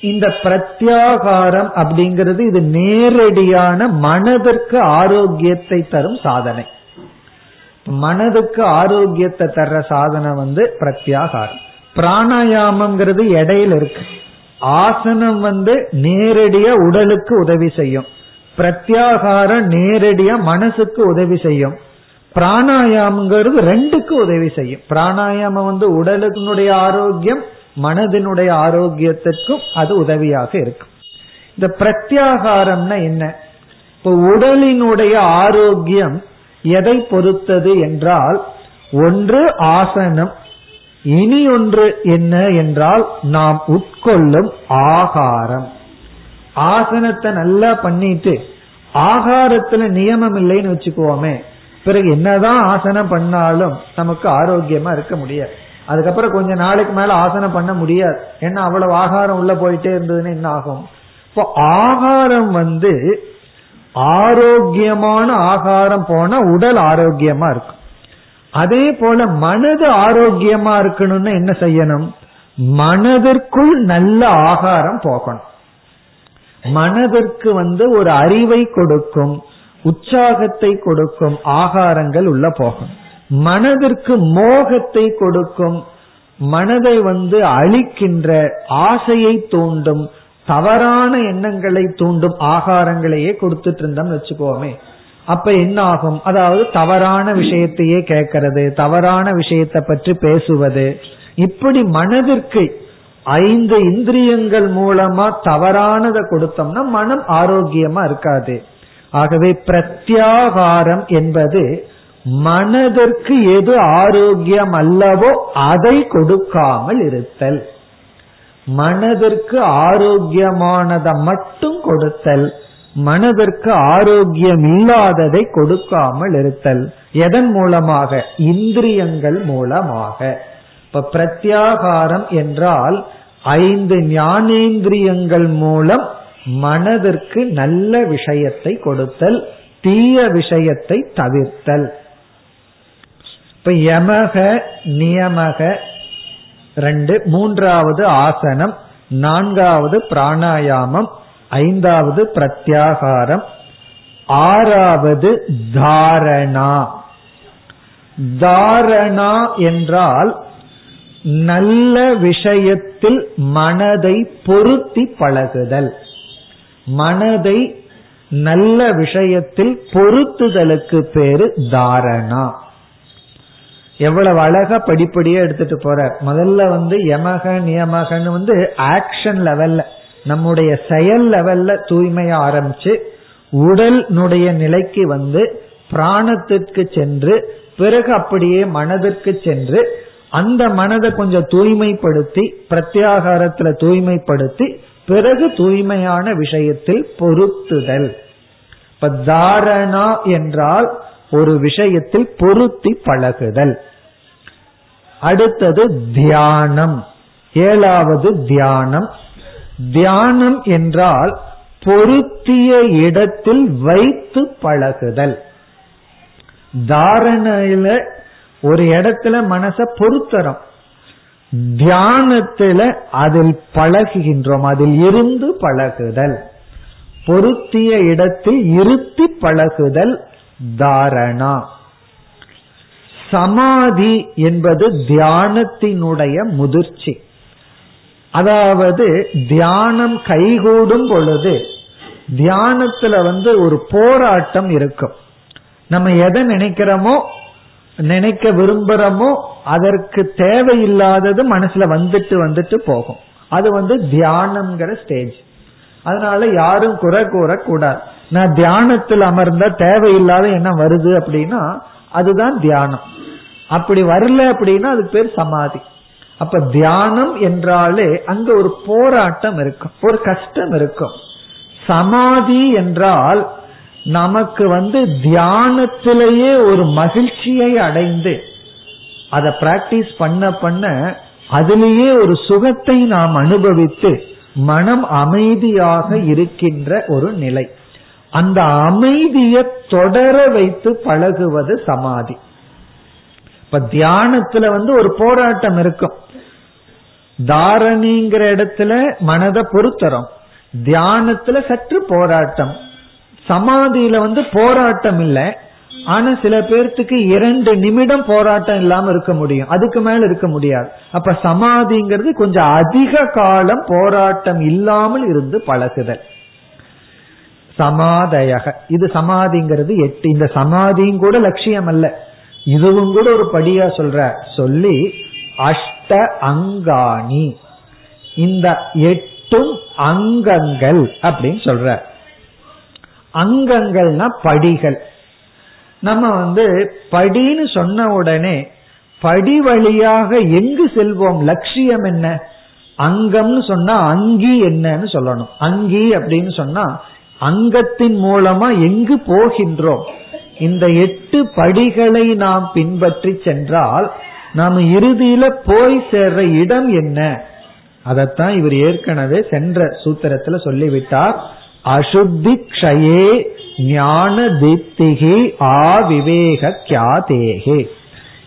S1: இந்த பிரத்யாகாரம் அப்படிங்கிறது இது நேரடியான மனதிற்கு ஆரோக்கியத்தை தரும் சாதனை. மனதுக்கு ஆரோக்கியத்தை தர்ற சாதனை வந்து பிரத்யாகாரம். பிராணாயாமம்ங்கிறது இடையில இருக்கு. ஆசனம் வந்து நேரடியா உடலுக்கு உதவி செய்யும். பிரத்யாகாரம் நேரடியா மனசுக்கு உதவி செய்யும். பிராணாயாமங்கிறது ரெண்டுக்கு உதவி செய்யும். பிராணாயாமம் வந்து உடலுக்குனுடைய ஆரோக்கியம் மனதினுடைய ஆரோக்கியத்திற்கும் அது உதவியாக இருக்கும். இந்த பிரத்யாகாரம்னா என்ன? இப்போ உடலினுடைய ஆரோக்கியம் எதை பொறுத்தது என்றால் ஒன்று ஆசனம் இனி ஒன்று என்ன என்றால் நாம் உட்கொள்ளும் ஆகாரம். ஆசனத்தை நல்லா பண்ணிட்டு ஆகாரத்துல நியமம் இல்லைன்னு வச்சுக்குவோமே. பிறகு என்னதான் ஆசனம் பண்ணாலும் நமக்கு ஆரோக்கியமா இருக்க முடியாது. அதுக்கப்புறம் கொஞ்ச நாளைக்கு மேல ஆசனம் பண்ண முடியாது. ஏன்னா அவ்வளவு ஆகாரம் உள்ள போயிட்டே இருந்ததுன்னு என்ன ஆகும்? இப்போ ஆகாரம் வந்து ஆரோக்கியமான ஆகாரம் போனா உடல் ஆரோக்கியமா இருக்கும். அதே போல மனது ஆரோக்கியமா இருக்கணும்னு என்ன செய்யணும்? மனதிற்குள் நல்ல ஆகாரம் போகணும். மனதிற்கு வந்து ஒரு அறிவை கொடுக்கும் உற்சாகத்தை கொடுக்கும் ஆகாரங்கள் உள்ள போகும் மனதிற்கு மோகத்தை கொடுக்கும் மனதை வந்து அழிக்கின்ற ஆசையை தூண்டும் தவறான எண்ணங்களை தூண்டும் ஆகாரங்களையே கொடுத்துட்டு இருந்தோம்னு வச்சுக்கோமே. அப்ப என்ன ஆகும் அதாவது தவறான விஷயத்தையே கேட்கறது தவறான விஷயத்தை பற்றி பேசுவது. இப்படி மனதிற்கு ஐந்து இந்திரியங்கள் மூலமா தவறானதை கொடுத்தோம்னா மனம் ஆரோக்கியமா இருக்காது. ஆகவே பிரத்யாகாரம் என்பது மனதிற்கு எது ஆரோக்கியம் அல்லவோ அதை கொடுக்காமல் இருத்தல். மனதிற்கு ஆரோக்கியமானதை மட்டும் கொடுத்தல். மனதிற்கு ஆரோக்கியம் இல்லாததை கொடுக்காமல் இருத்தல். எதன் மூலமாக? இந்திரியங்கள் மூலமாக. இப்ப பிரத்யாகாரம் என்றால் ஐந்து ஞானேந்திரியங்கள் மூலம் மனதிற்கு நல்ல விஷயத்தை கொடுத்தல் தீய விஷயத்தை தவிர்த்தல். இப்ப யமக நியமக ரெண்டு மூன்றாவது ஆசனம் நான்காவது பிராணாயாமம் ஐந்தாவது பிரத்யாகாரம். ஆறாவது தாரணா. தாரணா என்றால் நல்ல விஷயத்தில் மனதை பொருத்தி பழகுதல். மனதை நல்ல விஷயத்தில் பொருத்துதலுக்கு பேரு தாரணா. எவ்வளவு அழகா படிப்படியா எடுத்துட்டு போற முதல்ல வந்து யமக நியமகன்னு வந்து ஆக்ஷன் லெவல்ல நம்முடைய செயல் லெவல்ல தூய்மைய ஆரம்பிச்சு உடலுடைய நிலைக்கு வந்து பிராணத்திற்கு சென்று பிறகு அப்படியே மனதிற்கு சென்று அந்த மனதை கொஞ்சம் தூய்மைப்படுத்தி பிரத்யாகாரத்துல தூய்மைப்படுத்தி பிறகு தூய்மையான விஷயத்தில் பொருத்துதல். இப்ப தாரணா என்றால் ஒரு விஷயத்தில் பொருத்தி பழகுதல். அடுத்தது தியானம். ஏழாவது தியானம். தியானம் என்றால் பொருத்திய இடத்தில் வைத்து பழகுதல். தாரணையில ஒரு இடத்துல மனச பொருத்தரம் தியானத்துல அதில் பழகுகின்றோம் அதில் இருந்து பழகுதல். பொருத்திய இடத்தில் இருத்தி பழகுதல் தாரணா. சமாதி என்பது தியானத்தினுடைய முதிர்ச்சி. அதாவது தியானம் கைகூடும் பொழுது தியானத்துல வந்து ஒரு போராட்டம் இருக்கும். நம்ம எதை நினைக்கிறோமோ நினைக்க விரும்புறோமோ அதற்கு தேவையில்லாதது மனசுல வந்துட்டு வந்துட்டு போகும். அது வந்து தியானம்ங்கிற ஸ்டேஜ் அதனால யாரும் குறை கூறக்கூடாது. நான் தியானத்தில் அமர்ந்த தேவையில்லாத என்ன வருது அப்படின்னா அதுதான் தியானம். அப்படி வரல அப்படின்னா அது பேர் சமாதி. அப்ப தியானம் என்றாலே அங்க ஒரு போராட்டம் இருக்கும் ஒரு கஷ்டம் இருக்கும். சமாதி என்றால் நமக்கு வந்து தியானத்திலேயே ஒரு மகிழ்ச்சியை அடைந்து அதை பிராக்டிஸ் பண்ண பண்ண அதிலேயே ஒரு சுகத்தை நாம் அனுபவித்து மனம் அமைதியாக இருக்கின்ற ஒரு நிலை. அந்த அமைதியை தொடர வைத்து பழகுவது சமாதி. இப்ப தியானத்துல வந்து ஒரு போராட்டம் இருக்கும். தாரணிங்கிற இடத்துல மனதை பொருத்தரும். தியானத்துல சற்று போராட்டம். சமாதியில வந்து போராட்டம் இல்லை. ஆனா சில பேர்த்துக்கு இரண்டு நிமிடம் போராட்டம் இல்லாம இருக்க முடியும். அதுக்கு மேல இருக்க முடியாது. அப்ப சமாதிங்கிறது கொஞ்சம் அதிக காலம் போராட்டம் இல்லாமல் இருந்து பழகுதல். சமாதயக. இது சமாதிங்கிறது எட்டு. இந்த சமாதியும் கூட லட்சியம் அல்ல. இதுவும் கூட ஒரு படியா சொல்ற. சொல்லி அஷ்ட அங்காணி. இந்த எட்டும் அங்கங்கள் அப்படின்னு சொல்ற. அங்கங்கள்னா படிகள். நம்ம வந்து படின்னு சொன்ன உடனே படி வழியாக எங்கு செல்வோம்? லட்சியம் என்ன? அங்கம்னு சொன்னா அங்கி என்னன்னு சொல்லணும். அங்கி அப்படின்னு சொன்னா அங்கத்தின் மூலமா எங்கு போகின்றோம்? இந்த எட்டு படிகளை நாம் பின்பற்றி சென்றால் நாம் இறுதியில போய் சேர்ற இடம் என்ன? அதத்தான் இவர் ஏற்கனவே சென்ற சூத்திரத்துல சொல்லிவிட்டார். அசுத்தி க்ஷயே ஞான தீப்திகி ஆவிவேக கியாதேகே.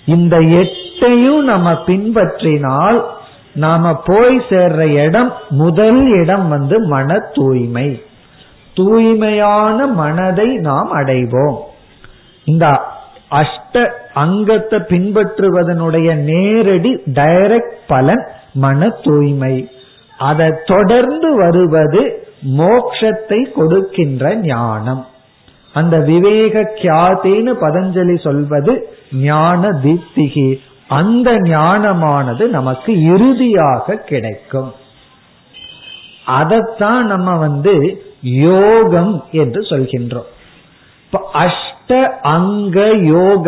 S1: இந்த எட்டையும் நம்ம பின்பற்றினால் நாம போய் சேர்ற இடம் முதல் இடம் வந்து மன தூய்மை. தூய்மையான மனதை நாம் அடைவோம். இந்த அஷ்ட அங்கத்தை பின்பற்றுவதனுடைய நேரடி டைரக்ட் பலன் மன தூய்மை. அதை தொடர்ந்து வருவது மோக்ஷத்தை கொடுக்கின்ற ஞானம். அந்த விவேக கியாத்தின்னு பதஞ்சலி சொல்வது ஞான தீப்திகி. அந்த ஞானமானது நமக்கு இறுதியாக கிடைக்கும். அதைத்தான் நம்ம வந்து யோகம் என்று சொல்கின்றோம். அஷ் அஷ்ட அங்க யோக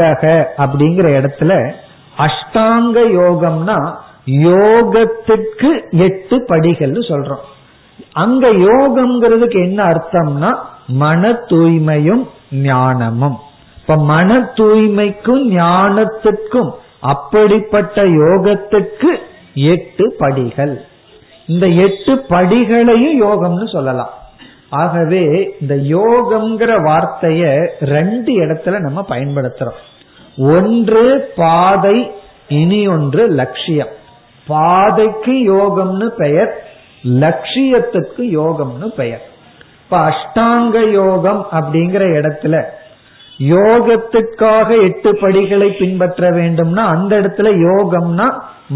S1: அப்படிங்கிற இடத்துல அஷ்டாங்க யோகம்னா யோகத்துக்கு எட்டு படிகள்னு சொல்றோம். அங்க யோகம்ங்கிறதுக்கு என்ன அர்த்தம்னா மன தூய்மையும் ஞானமும். இப்ப மன தூய்மைக்கும் ஞானத்துக்கும் அப்படிப்பட்ட யோகத்துக்கு எட்டு படிகள். இந்த எட்டு படிகளையும் யோகம்னு சொல்லலாம். ஆகவே இந்த யோகம்ங்கிற வார்த்தைய ரெண்டு இடத்துல நம்ம பயன்படுத்துறோம். ஒன்று பாதை இனி ஒன்று லட்சியம். பாதைக்கு யோகம்னு பெயர் லட்சியத்துக்கு யோகம்னு பெயர். இப்ப அஷ்டாங்க யோகம் அப்படிங்கிற இடத்துல யோகத்துக்காக எட்டு படிகளை பின்பற்ற வேண்டும்னா அந்த இடத்துல யோகம்னா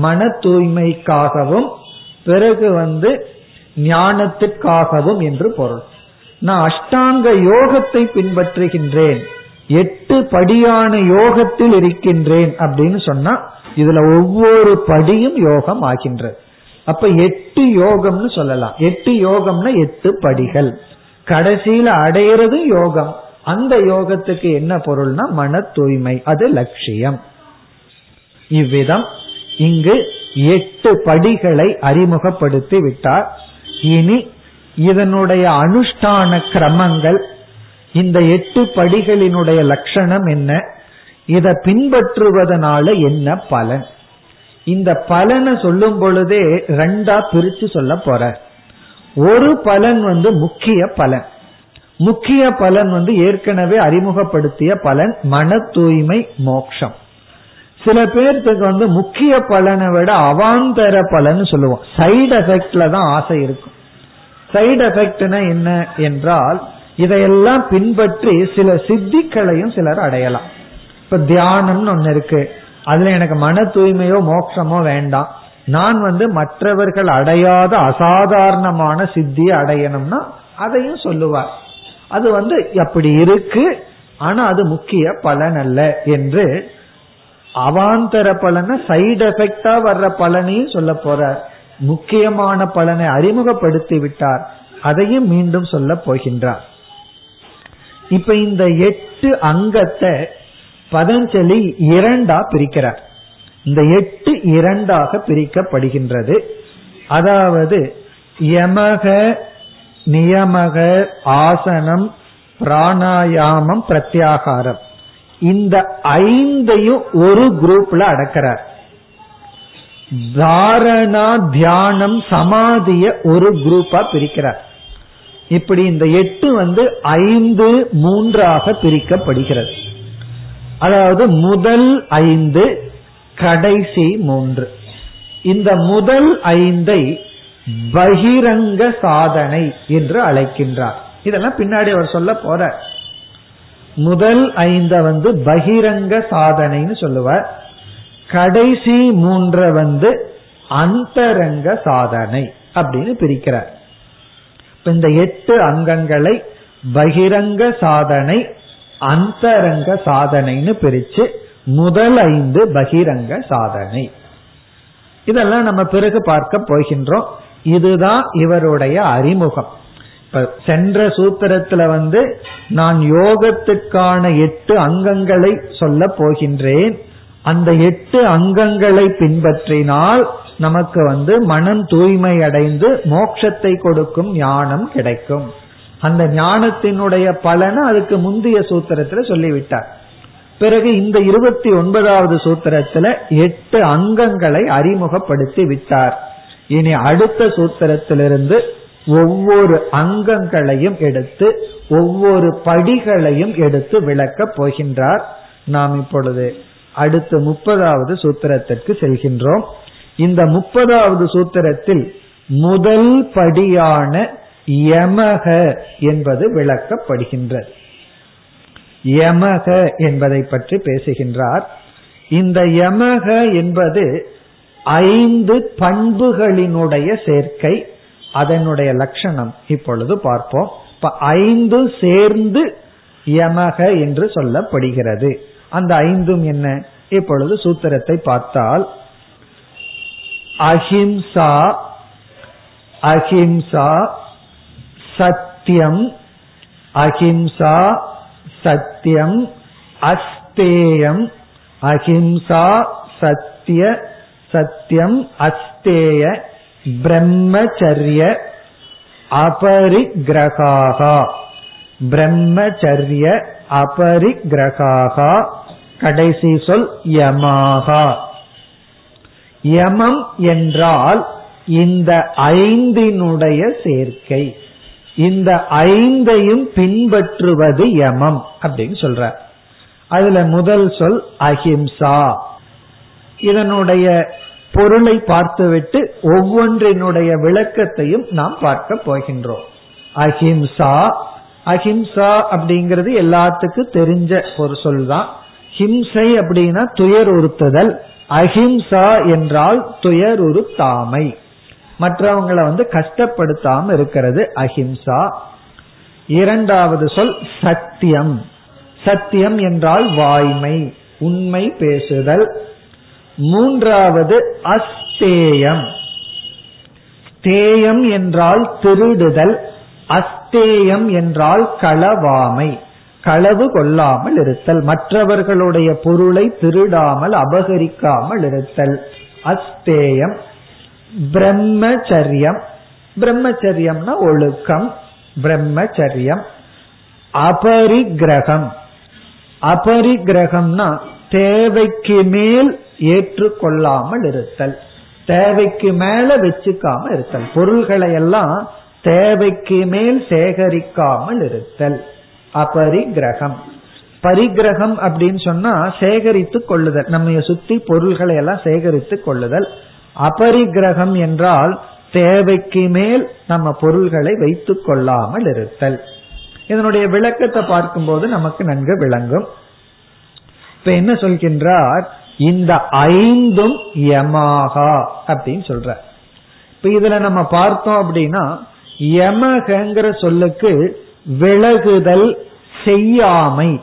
S1: மன தூய்மைக்காகவும் பிறகு வந்து ஞானத்துக்காகவும் என்று பொருள். நான் அஷ்டாங்க யோகத்தை பின்பற்றுகின்றேன். எட்டு படியான யோகத்தில் இருக்கின்றேன் அப்படின்னு சொன்னா இதுல ஒவ்வொரு படியும் யோகம் ஆகின்றது அப்ப எட்டு யோகம்னு சொல்லலாம். எட்டு யோகம்னா எட்டு படிகள். கடைசியில அடையிறது யோகம். அந்த யோகத்துக்கு என்ன பொருள்னா மன தூய்மை. அது லட்சியம். இவ்விதம் இங்கு எட்டு படிகளை அறிமுகப்படுத்தி விட்டார். இனி இதனுடைய அனுஷ்டான கிரமங்கள் இந்த எட்டு படிகளினுடைய லட்சணம் என்ன? இதை பின்பற்றுவதனால என்ன பலன்? இந்த பலனை சொல்லும் பொழுதே ரெண்டா பிரிச்சு சொல்ல போற. ஒரு பலன் வந்து முக்கிய பலன். முக்கிய பலன் வந்து ஏற்கனவே அறிமுகப்படுத்திய பலன் மன தூய்மை மோக்ஷம். சில பேர்த்துக்கு வந்து முக்கிய பலனை விட அவாந்தர பலன் சொல்லுவோம். சைடு எஃபெக்ட்ல தான் ஆசை இருக்கும். சைடு எஃபெக்ட்னா என்ன என்றால் இதையெல்லாம் பின்பற்றி சில சித்திகளையும் சிலர் அடையலாம். இப்ப தியானம்னு ஒன்னு இருக்கு. அதுல எனக்கு மன தூய்மையோ மோட்சமோ வேண்டாம். நான் வந்து மற்றவர்கள் அடையாத அசாதாரணமான சித்தியை அடையணும்னா அதையும் சொல்லுவார். அது வந்து அப்படி இருக்கு ஆனா அது முக்கிய பலன் அல்ல என்று அவாந்தர பலனை சைடு எஃபெக்டா வர்ற பலனையும் சொல்ல போறார். முக்கியமான பலனை அறிமுகப்படுத்தி விட்டார் அதையும் மீண்டும் சொல்ல போகின்றார். இப்ப இந்த எட்டு அங்கத்தை பதஞ்சலி இரண்டா பிரிக்கிறார். இந்த எட்டு இரண்டாக பிரிக்கப்படுகின்றது. அதாவது யமக நியமக ஆசனம் பிராணாயாமம் பிரத்யாகாரம். இந்த ஐந்தையும் ஒரு குரூப்ல அடக்கிறார். தாரணா தியானம் சமாதிய ஒரு குரூப்பா பிரிக்கிறார். இப்படி இந்த எட்டு வந்து ஐந்து மூன்றாக பிரிக்கப்படுகிறது. அதாவது முதல் ஐந்து கடைசி மூன்று. இந்த முதல் ஐந்தை பகிரங்க சாதனை என்று அழைக்கின்றார். இதெல்லாம் பின்னாடி அவர் சொல்ல போற முதல் ஐந்த வந்து பகிரங்க சாதனைன்னு சொல்லுவார். கடைசி மூன்ற வந்து அந்தரங்க சாதனை அப்படின்னு பிரிக்கிறார். இந்த எட்டு அங்கங்களை பகிரங்க சாதனை அந்தரங்க சாதனைன்னு பிரிச்சு முதல் ஐந்து பகிரங்க சாதனை. இதெல்லாம் நம்ம பிறகு பார்க்க போகின்றோம். இதுதான் இவருடைய அறிமுகம். இப்ப சென்ற சூத்திரத்துல வந்து நான் யோகத்துக்கான எட்டு அங்கங்களை சொல்ல போகின்றேன். அந்த எட்டு அங்கங்களை பின்பற்றினால் நமக்கு வந்து மனம் தூய்மை அடைந்து மோட்சத்தை கொடுக்கும் ஞானம் கிடைக்கும். அந்த ஞானத்தினுடைய பலனை அதுக்கு முந்தைய சூத்திரத்துல சொல்லிவிட்டார். பிறகு இந்த இருபத்தி ஒன்பதாவது சூத்திரத்துல எட்டு அங்கங்களை அறிமுகப்படுத்தி விட்டார். இனி அடுத்த சூத்திரத்திலிருந்து ஒவ்வொரு அங்கங்களையும் எடுத்து ஒவ்வொரு படிகளையும் எடுத்து விளக்கப் போகின்றார். நாம் இப்பொழுது அடுத்து முப்பதாவது சூத்திரத்திற்கு செல்கின்றோம். இந்த முப்பதாவது சூத்திரத்தில் முதல் படியான யமக என்பது விளக்கப்படுகின்றது யமக என்பதை பற்றி பேசுகின்றார். இந்த யமக என்பது ஐந்து பண்புகளினுடைய சேர்க்கை. அதனுடைய லட்சணம் இப்பொழுது பார்ப்போம். இப்ப ஐந்து சேர்ந்து யமக என்று சொல்லப்படுகிறது. அந்த ஐந்தும் என்ன? இப்பொழுது சூத்திரத்தை பார்த்தால் அஹிம்சா அஹிம்சா சத்தியம் அஹிம்சா சத்தியம் அஸ்தேயம் அஹிம்சா சத்திய சத்தியம் அஸ்தேய பிரம்மச்சரிய அபரிகிரகாகா. பிரம்மச்சரிய அபரிகிரகாகா. கடைசி சொல் யமாகா யமம் என்றால் இந்த ஐந்தினுடைய சேர்க்கை. இந்த ஐந்தையும் பின்பற்றுவது யமம் அப்படின்னு சொல்ற. அதுல முதல் சொல் அஹிம்சா. இதனுடைய பொருளை பார்த்துவிட்டு ஒவ்வொன்றினுடைய விளக்கத்தையும் நாம் பார்க்க போகின்றோம். அஹிம்சா. அஹிம்சா அப்படிங்கிறது எல்லாத்துக்கும் தெரிஞ்ச ஒரு சொல் தான் ஹிம்சை அப்படின்னா துயர் உறுத்துதல் அஹிம்சா என்றால் துயர் உறுத்தாமை மற்றவங்களை வந்து கஷ்டப்படுத்தாம இருக்கிறது அஹிம்சா. இரண்டாவது சொல் சத்தியம். சத்தியம் என்றால் வாய்மை உண்மை பேசுதல். மூன்றாவது அஸ்தேயம். ஸ்தேயம் என்றால் திருடுதல். அஸ்தேயம் என்றால் களவாமை. களவு கொள்ளாமல் இருத்தல் மற்றவர்களுடைய பொருளை திருடாமல் அபகரிக்காமல் இருத்தல். அஸ்தேயம் பிரம்மச்சரியம். பிரம்மச்சரியம்னா ஒழுக்கம். பிரம்மச்சரியம் அபரிகிரகம். அபரிகிரகம்னா தேவைக்கு மேல் ஏற்றுக்கொள்ளாமல் இருத்தல். தேவைக்கு மேல வச்சுக்காம இருத்தல். பொருள்களை எல்லாம் தேவைக்கு மேல் சேகரிக்காமல் இருத்தல். அபரிகிரகம். பரிகிரகம் அப்படின்னு சொன்னா சேகரித்து கொள்ளுதல். நம்ம சுத்தி பொருள்களை எல்லாம் சேகரித்து கொள்ளுதல். அபரிகிரகம் என்றால் தேவைக்கு மேல் நம்ம பொருள்களை வைத்துக் கொள்ளாமல் இருத்தல். இதனுடைய விளக்கத்தை பார்க்கும்போது நமக்கு நன்கு விளங்கும். இப்ப என்ன சொல்கின்றார்? இந்த ஐந்தும் யமாகா அப்படின்னு சொல்ற. இப்ப இதுல நம்ம பார்த்தோம் அப்படின்னா யமகங்கிற சொல்லுக்கு விலகுதல் செய்யாமை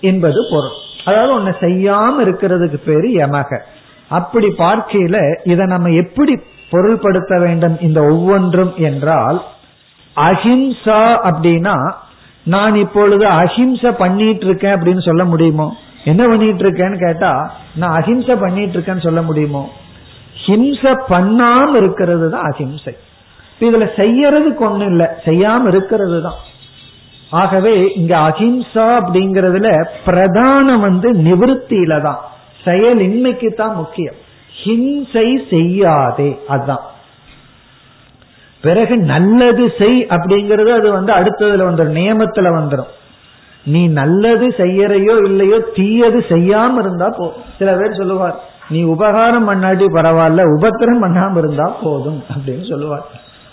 S1: என்பது பொருள். அதாவது ஒன்னு செய்யாம இருக்கிறதுக்கு பேரு யமக. அப்படி பார்க்கையில இதை நம்ம எப்படி பொருள்படுத்த வேண்டும் இந்த ஒவ்வொன்றும் என்றால் அஹிம்சா அப்படின்னா நான் இப்பொழுது அஹிம்சை பண்ணிட்டு இருக்கேன் அப்படின்னு சொல்ல முடியுமோ? என்ன பண்ணிட்டு இருக்கேன்னு கேட்டா நான் அஹிம்சை பண்ணிட்டு இருக்கேன்னு சொல்ல முடியுமோ? ஹிம்சை பண்ணாம இருக்கிறது தான் அஹிம்சை. இதுல செய்யறதுக்கு ஒண்ணு இல்ல. செய்யாம இருக்கிறது தான் ஆகவே இங்க அஹிம்சா அப்படிங்கறதுல பிரதானம் வந்து நிவிருத்தியில தான். செயலின்மைக்கு தான் முக்கியம். ஹிம்சை செய்யாதே அதுதான். பிறகு நல்லது செய் அப்படிங்கறது அது வந்து அடுத்ததுல வந்துடும் நியமத்துல வந்துடும் நீ நல்லது செய்யறையோ இல்லையோ தீயது செய்யாம இருந்தா போதும் சில பேர் சொல்லுவார் நீ உபகாரம் பண்ணாட்டி பரவாயில்ல உபத்திரம் பண்ணாம இருந்தா போதும் அப்படின்னு சொல்லுவார்.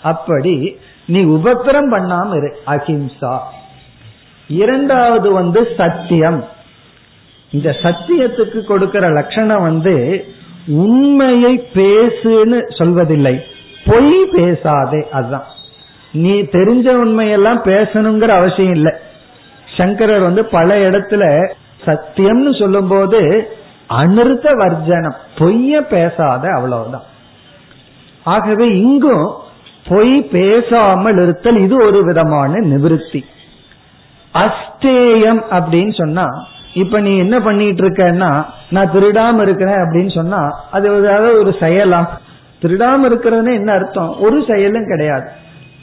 S1: அப்படி நீ உபத்திரம் பண்ணாம இரு. அஹிம்சா. இரண்டாவது வந்து சத்தியம். இந்த சத்தியத்துக்கு கொடுக்கிற லட்சணம் வந்து உண்மையை பேசுன்னு சொல்வதில்லை. பொய் பேசாதே அதுதான். நீ தெரிஞ்ச உண்மையெல்லாம் பேசணுங்கிற அவசியம் இல்லை. சங்கரர் வந்து பல இடத்துல சத்தியம்னு சொல்லும் போது அனிருத்த வர்ஜனம் பொய்ய பேசாத அவ்வளவுதான். ஆகவே இங்கும் பொய் பேசாமல் இருத்தல் இது ஒரு விதமான நிவிருத்தி. அஸ்தேயம் அப்படின்னு சொன்னா இப்ப நீ என்ன பண்ணிட்டு இருக்கன்னா நான் திருடாம இருக்கிறேன் அப்படின்னு சொன்னா அது ஒரு செயலா? திருடாம இருக்கிறதுன்னு என்ன அர்த்தம்? ஒரு செயலும் கிடையாது.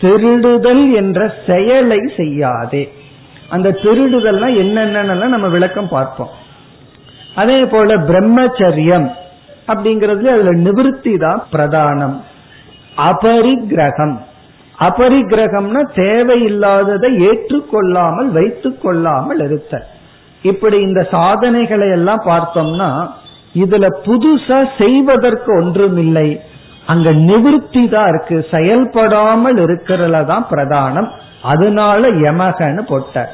S1: திருடுதல் என்ற செயலை செய்யாதே. அந்த திருடுதல்னா என்னென்னலாம் நம்ம விளக்கம் பார்ப்போம். அதே போல பிரம்மச்சரியம் அப்படிங்கறதுல அதுல நிவிருத்தி தான் பிரதானம். அபரிகிரகம். அபரிகிரகம்னா தேவையில்லாததை ஏற்றுக்கொள்ளாமல் வைத்துக் கொள்ளாமல் இருத்தல். இப்படி இந்த சாதனைகளை எல்லாம் பார்த்தோம்னா இதுல புதுசா செய்வதற்கு ஒன்றுமில்லை. அங்க நிவிருத்தி தான் இருக்கு. செயல்படாமல் இருக்கிறதுல தான் பிரதானம். அதனால யமகன்னு போட்ட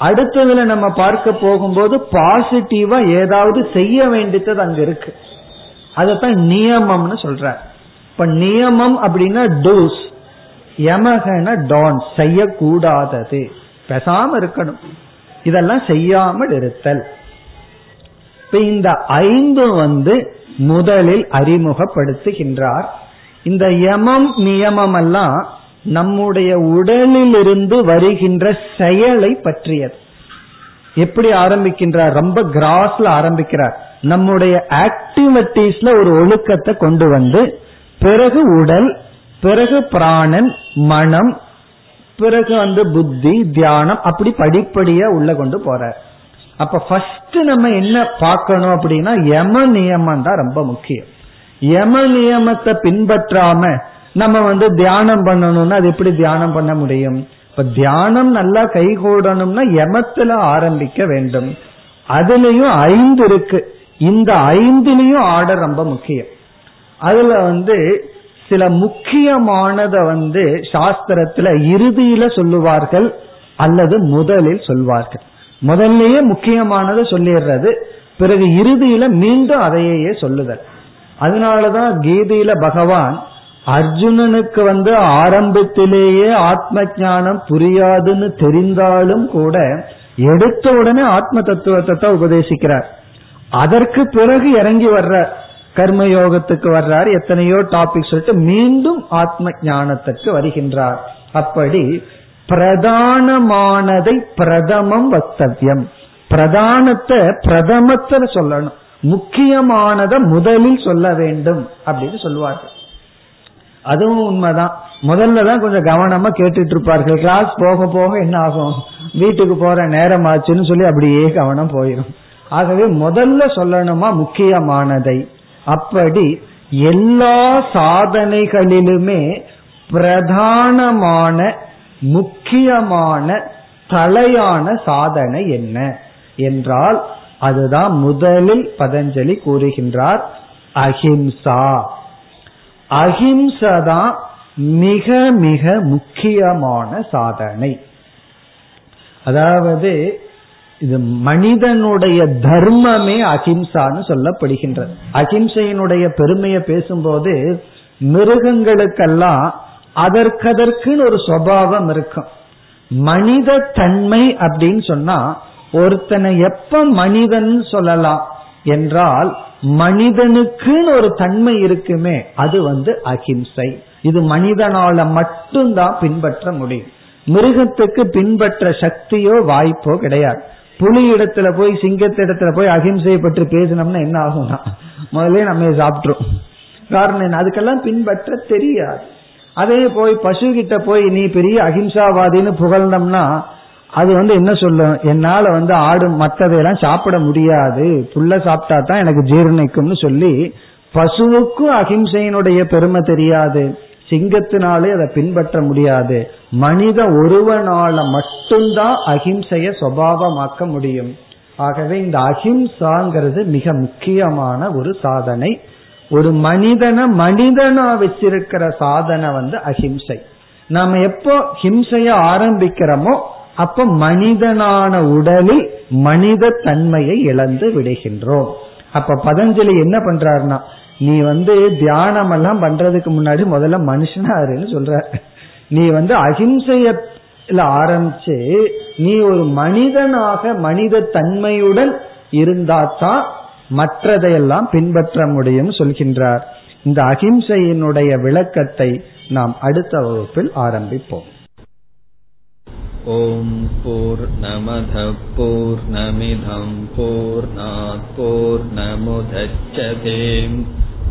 S1: அடுத்ததுல நம்ம பார்க்க போகும்போது பாசிட்டிவா ஏதாவது செய்ய வேண்டியது அங்க இருக்கு. அதத்தான் நியமம்னு சொல்ற இப்ப நியமம் அப்படின்னா டூஸ் யமகன டான் செய்யக்கூடாதது. பெசாம இருக்கணும். இதெல்லாம் செய்யாமல் இருத்தல். இப்ப இந்த ஐந்து வந்து முதலில் அறிமுகப்படுத்துகின்றார். இந்த யமம் நியமம் எல்லாம் நம்முடைய உடலில் இருந்து வருகின்ற செயலை பற்றியது. எப்படி ஆரம்பிக்கின்றார்? ரொம்ப கிராஸ்ல ஆரம்பிக்கிறார். நம்முடைய ஆக்டிவிட்டிஸ்ல ஒரு ஒழுக்கத்தை கொண்டு வந்து பிறகு உடல் பிறகு பிராணன் மனம் பிறகு வந்து புத்தி தியானம் அப்படி படிப்படியா உள்ள கொண்டு போற. அப்ப ஃபர்ஸ்ட் நம்ம என்ன பார்க்கணும் அப்படின்னா யம நியமம் தான் ரொம்ப முக்கியம். யம நியமத்தை பின்பற்றாம நம்ம வந்து தியானம் பண்ணணும்னா அது எப்படி தியானம் பண்ண முடியும்? இப்ப தியானம் நல்லா கைகூடணும்னா யமத்துல ஆரம்பிக்க வேண்டும். அதுலயும் ஐந்து இருக்கு. இந்த ஐந்துலயும் ஆர்டர் ரொம்ப முக்கியம். அதுல வந்து சில முக்கியமானத வந்து சாஸ்திரத்துல இறுதியில சொல்லுவார்கள் அல்லது முதலில் சொல்வார்கள். முதல்லயே முக்கியமானதை சொல்லிடுறது பிறகு இறுதியில மீண்டும் அதையே சொல்லுதல். அதனாலதான் கீதையில பகவான் அர்ஜுனனுக்கு வந்து ஆரம்பத்திலேயே ஆத்ம ஞானம் புரியாதுன்னு தெரிந்தாலும் கூட எடுத்த உடனே ஆத்ம தத்துவத்தை தான் உபதேசிக்கிறார். அதற்கு பிறகு இறங்கி வர்ற கர்மயோகத்துக்கு வர்றார் எத்தனையோ டாபிக் சொல்லிட்டு மீண்டும் ஆத்ம ஞானத்துக்கு வருகின்றார். அப்படி பிரதானமானதை பிரதமம் வக்தவியம். பிரதானத்தை பிரதமத்தில் சொல்லணும். முக்கியமானதை முதலில் சொல்ல வேண்டும் அப்படின்னு சொல்லுவார்கள். அதுவும் உண்மைதான். முதல்ல தான் கொஞ்சம் கவனமா கேட்டுட்டு இருப்பார்கள். கிளாஸ் போக போக என்ன ஆகும்? வீட்டுக்கு போற நேரம் ஆச்சுன்னு சொல்லி அப்படியே கவனம் போயிடும் ஆகவே முதல்ல சொல்லணுமா முக்கியமானதை? அப்படி எல்லா சாதனைகளிலுமே பிரதானமான முக்கியமான தலையான சாதனை என்ன? என்றால் அதுதான் முதலில் பதஞ்சலி கூறுகின்றார் அஹிம்சா. அஹிம்சதான் மிக மிக முக்கியமான சாதனை. அதாவது இது மனிதனுடைய தர்மமே அஹிம்சான்னு சொல்லப்படுகின்றது. அஹிம்சையினுடைய பெருமையை பேசும்போது மிருகங்களுக்கெல்லாம் அதற்கதற்குன்னு ஒரு சுவாவம் இருக்கும். மனித தன்மை அப்படின்னு சொன்னா ஒருத்தனை எப்ப மனிதன் சொல்லலாம் என்றால் மனிதனுக்குன்னு ஒரு தன்மை இருக்குமே அது வந்து அஹிம்சை இது மனிதனால மட்டும்தான் பின்பற்ற முடியும். மிருகத்துக்கு பின்பற்ற சக்தியோ வாய்ப்போ கிடையாது. புலி இடத்துல போய் சிங்கத்து இடத்துல போய் அகிம்சையை பற்றி பேசினோம்னா என்ன ஆகும்னா முதல்ல நம்ம சாப்பிட்டுரும். காரணம் என்ன? அதுக்கெல்லாம் பின்பற்ற தெரியாது. அதே போய் பசு கிட்ட போய் நீ பெரிய அகிம்சாவாதின்னு புகழ்ந்தோம்னா அது வந்து என்ன சொல்லும்? என்னால வந்து ஆடு மற்றதையெல்லாம் சாப்பிட முடியாது. புல்ல சாப்பிட்டா தான் எனக்கு ஜீரணிக்கும்னு சொல்லி பசுவுக்கும் அகிம்சையினுடைய பெருமை தெரியாது. சிங்கத்தினாலே அதை பின்பற்ற முடியாது. மனித ஒருவனால மட்டும்தான் அகிம்சைய சுவாவமாக்க முடியும். ஆகவே இந்த அஹிம்சாங்கிறது மிக முக்கியமான ஒரு சாதனை. ஒரு மனிதனை மனிதனா வச்சிருக்கிற சாதனை வந்து அஹிம்சை நாம எப்போ ஹிம்சைய ஆரம்பிக்கிறோமோ அப்ப மனிதனான உடலில் மனித தன்மையை இழந்து விடுகின்றோம். அப்ப பதஞ்சலி என்ன பண்றாருன்னா நீ வந்து தியானம் எல்லாம் பண்றதுக்கு முன்னாடி முதல்ல மனுஷனாருன்னு சொல்ற. நீ வந்து அகிம்சையில ஆரம்பிச்சு நீ ஒரு மனிதனாக மனித தன்மையுடன் இருந்தாதான் மற்றதையெல்லாம் பின்பற்ற முடியும் சொல்கின்றார். இந்த அகிம்சையினுடைய விளக்கத்தை நாம் அடுத்த வகுப்பில் ஆரம்பிப்போம்.
S2: ஓம் போர் நமத போர் நமிதம் போர் நமுதச்சதேம்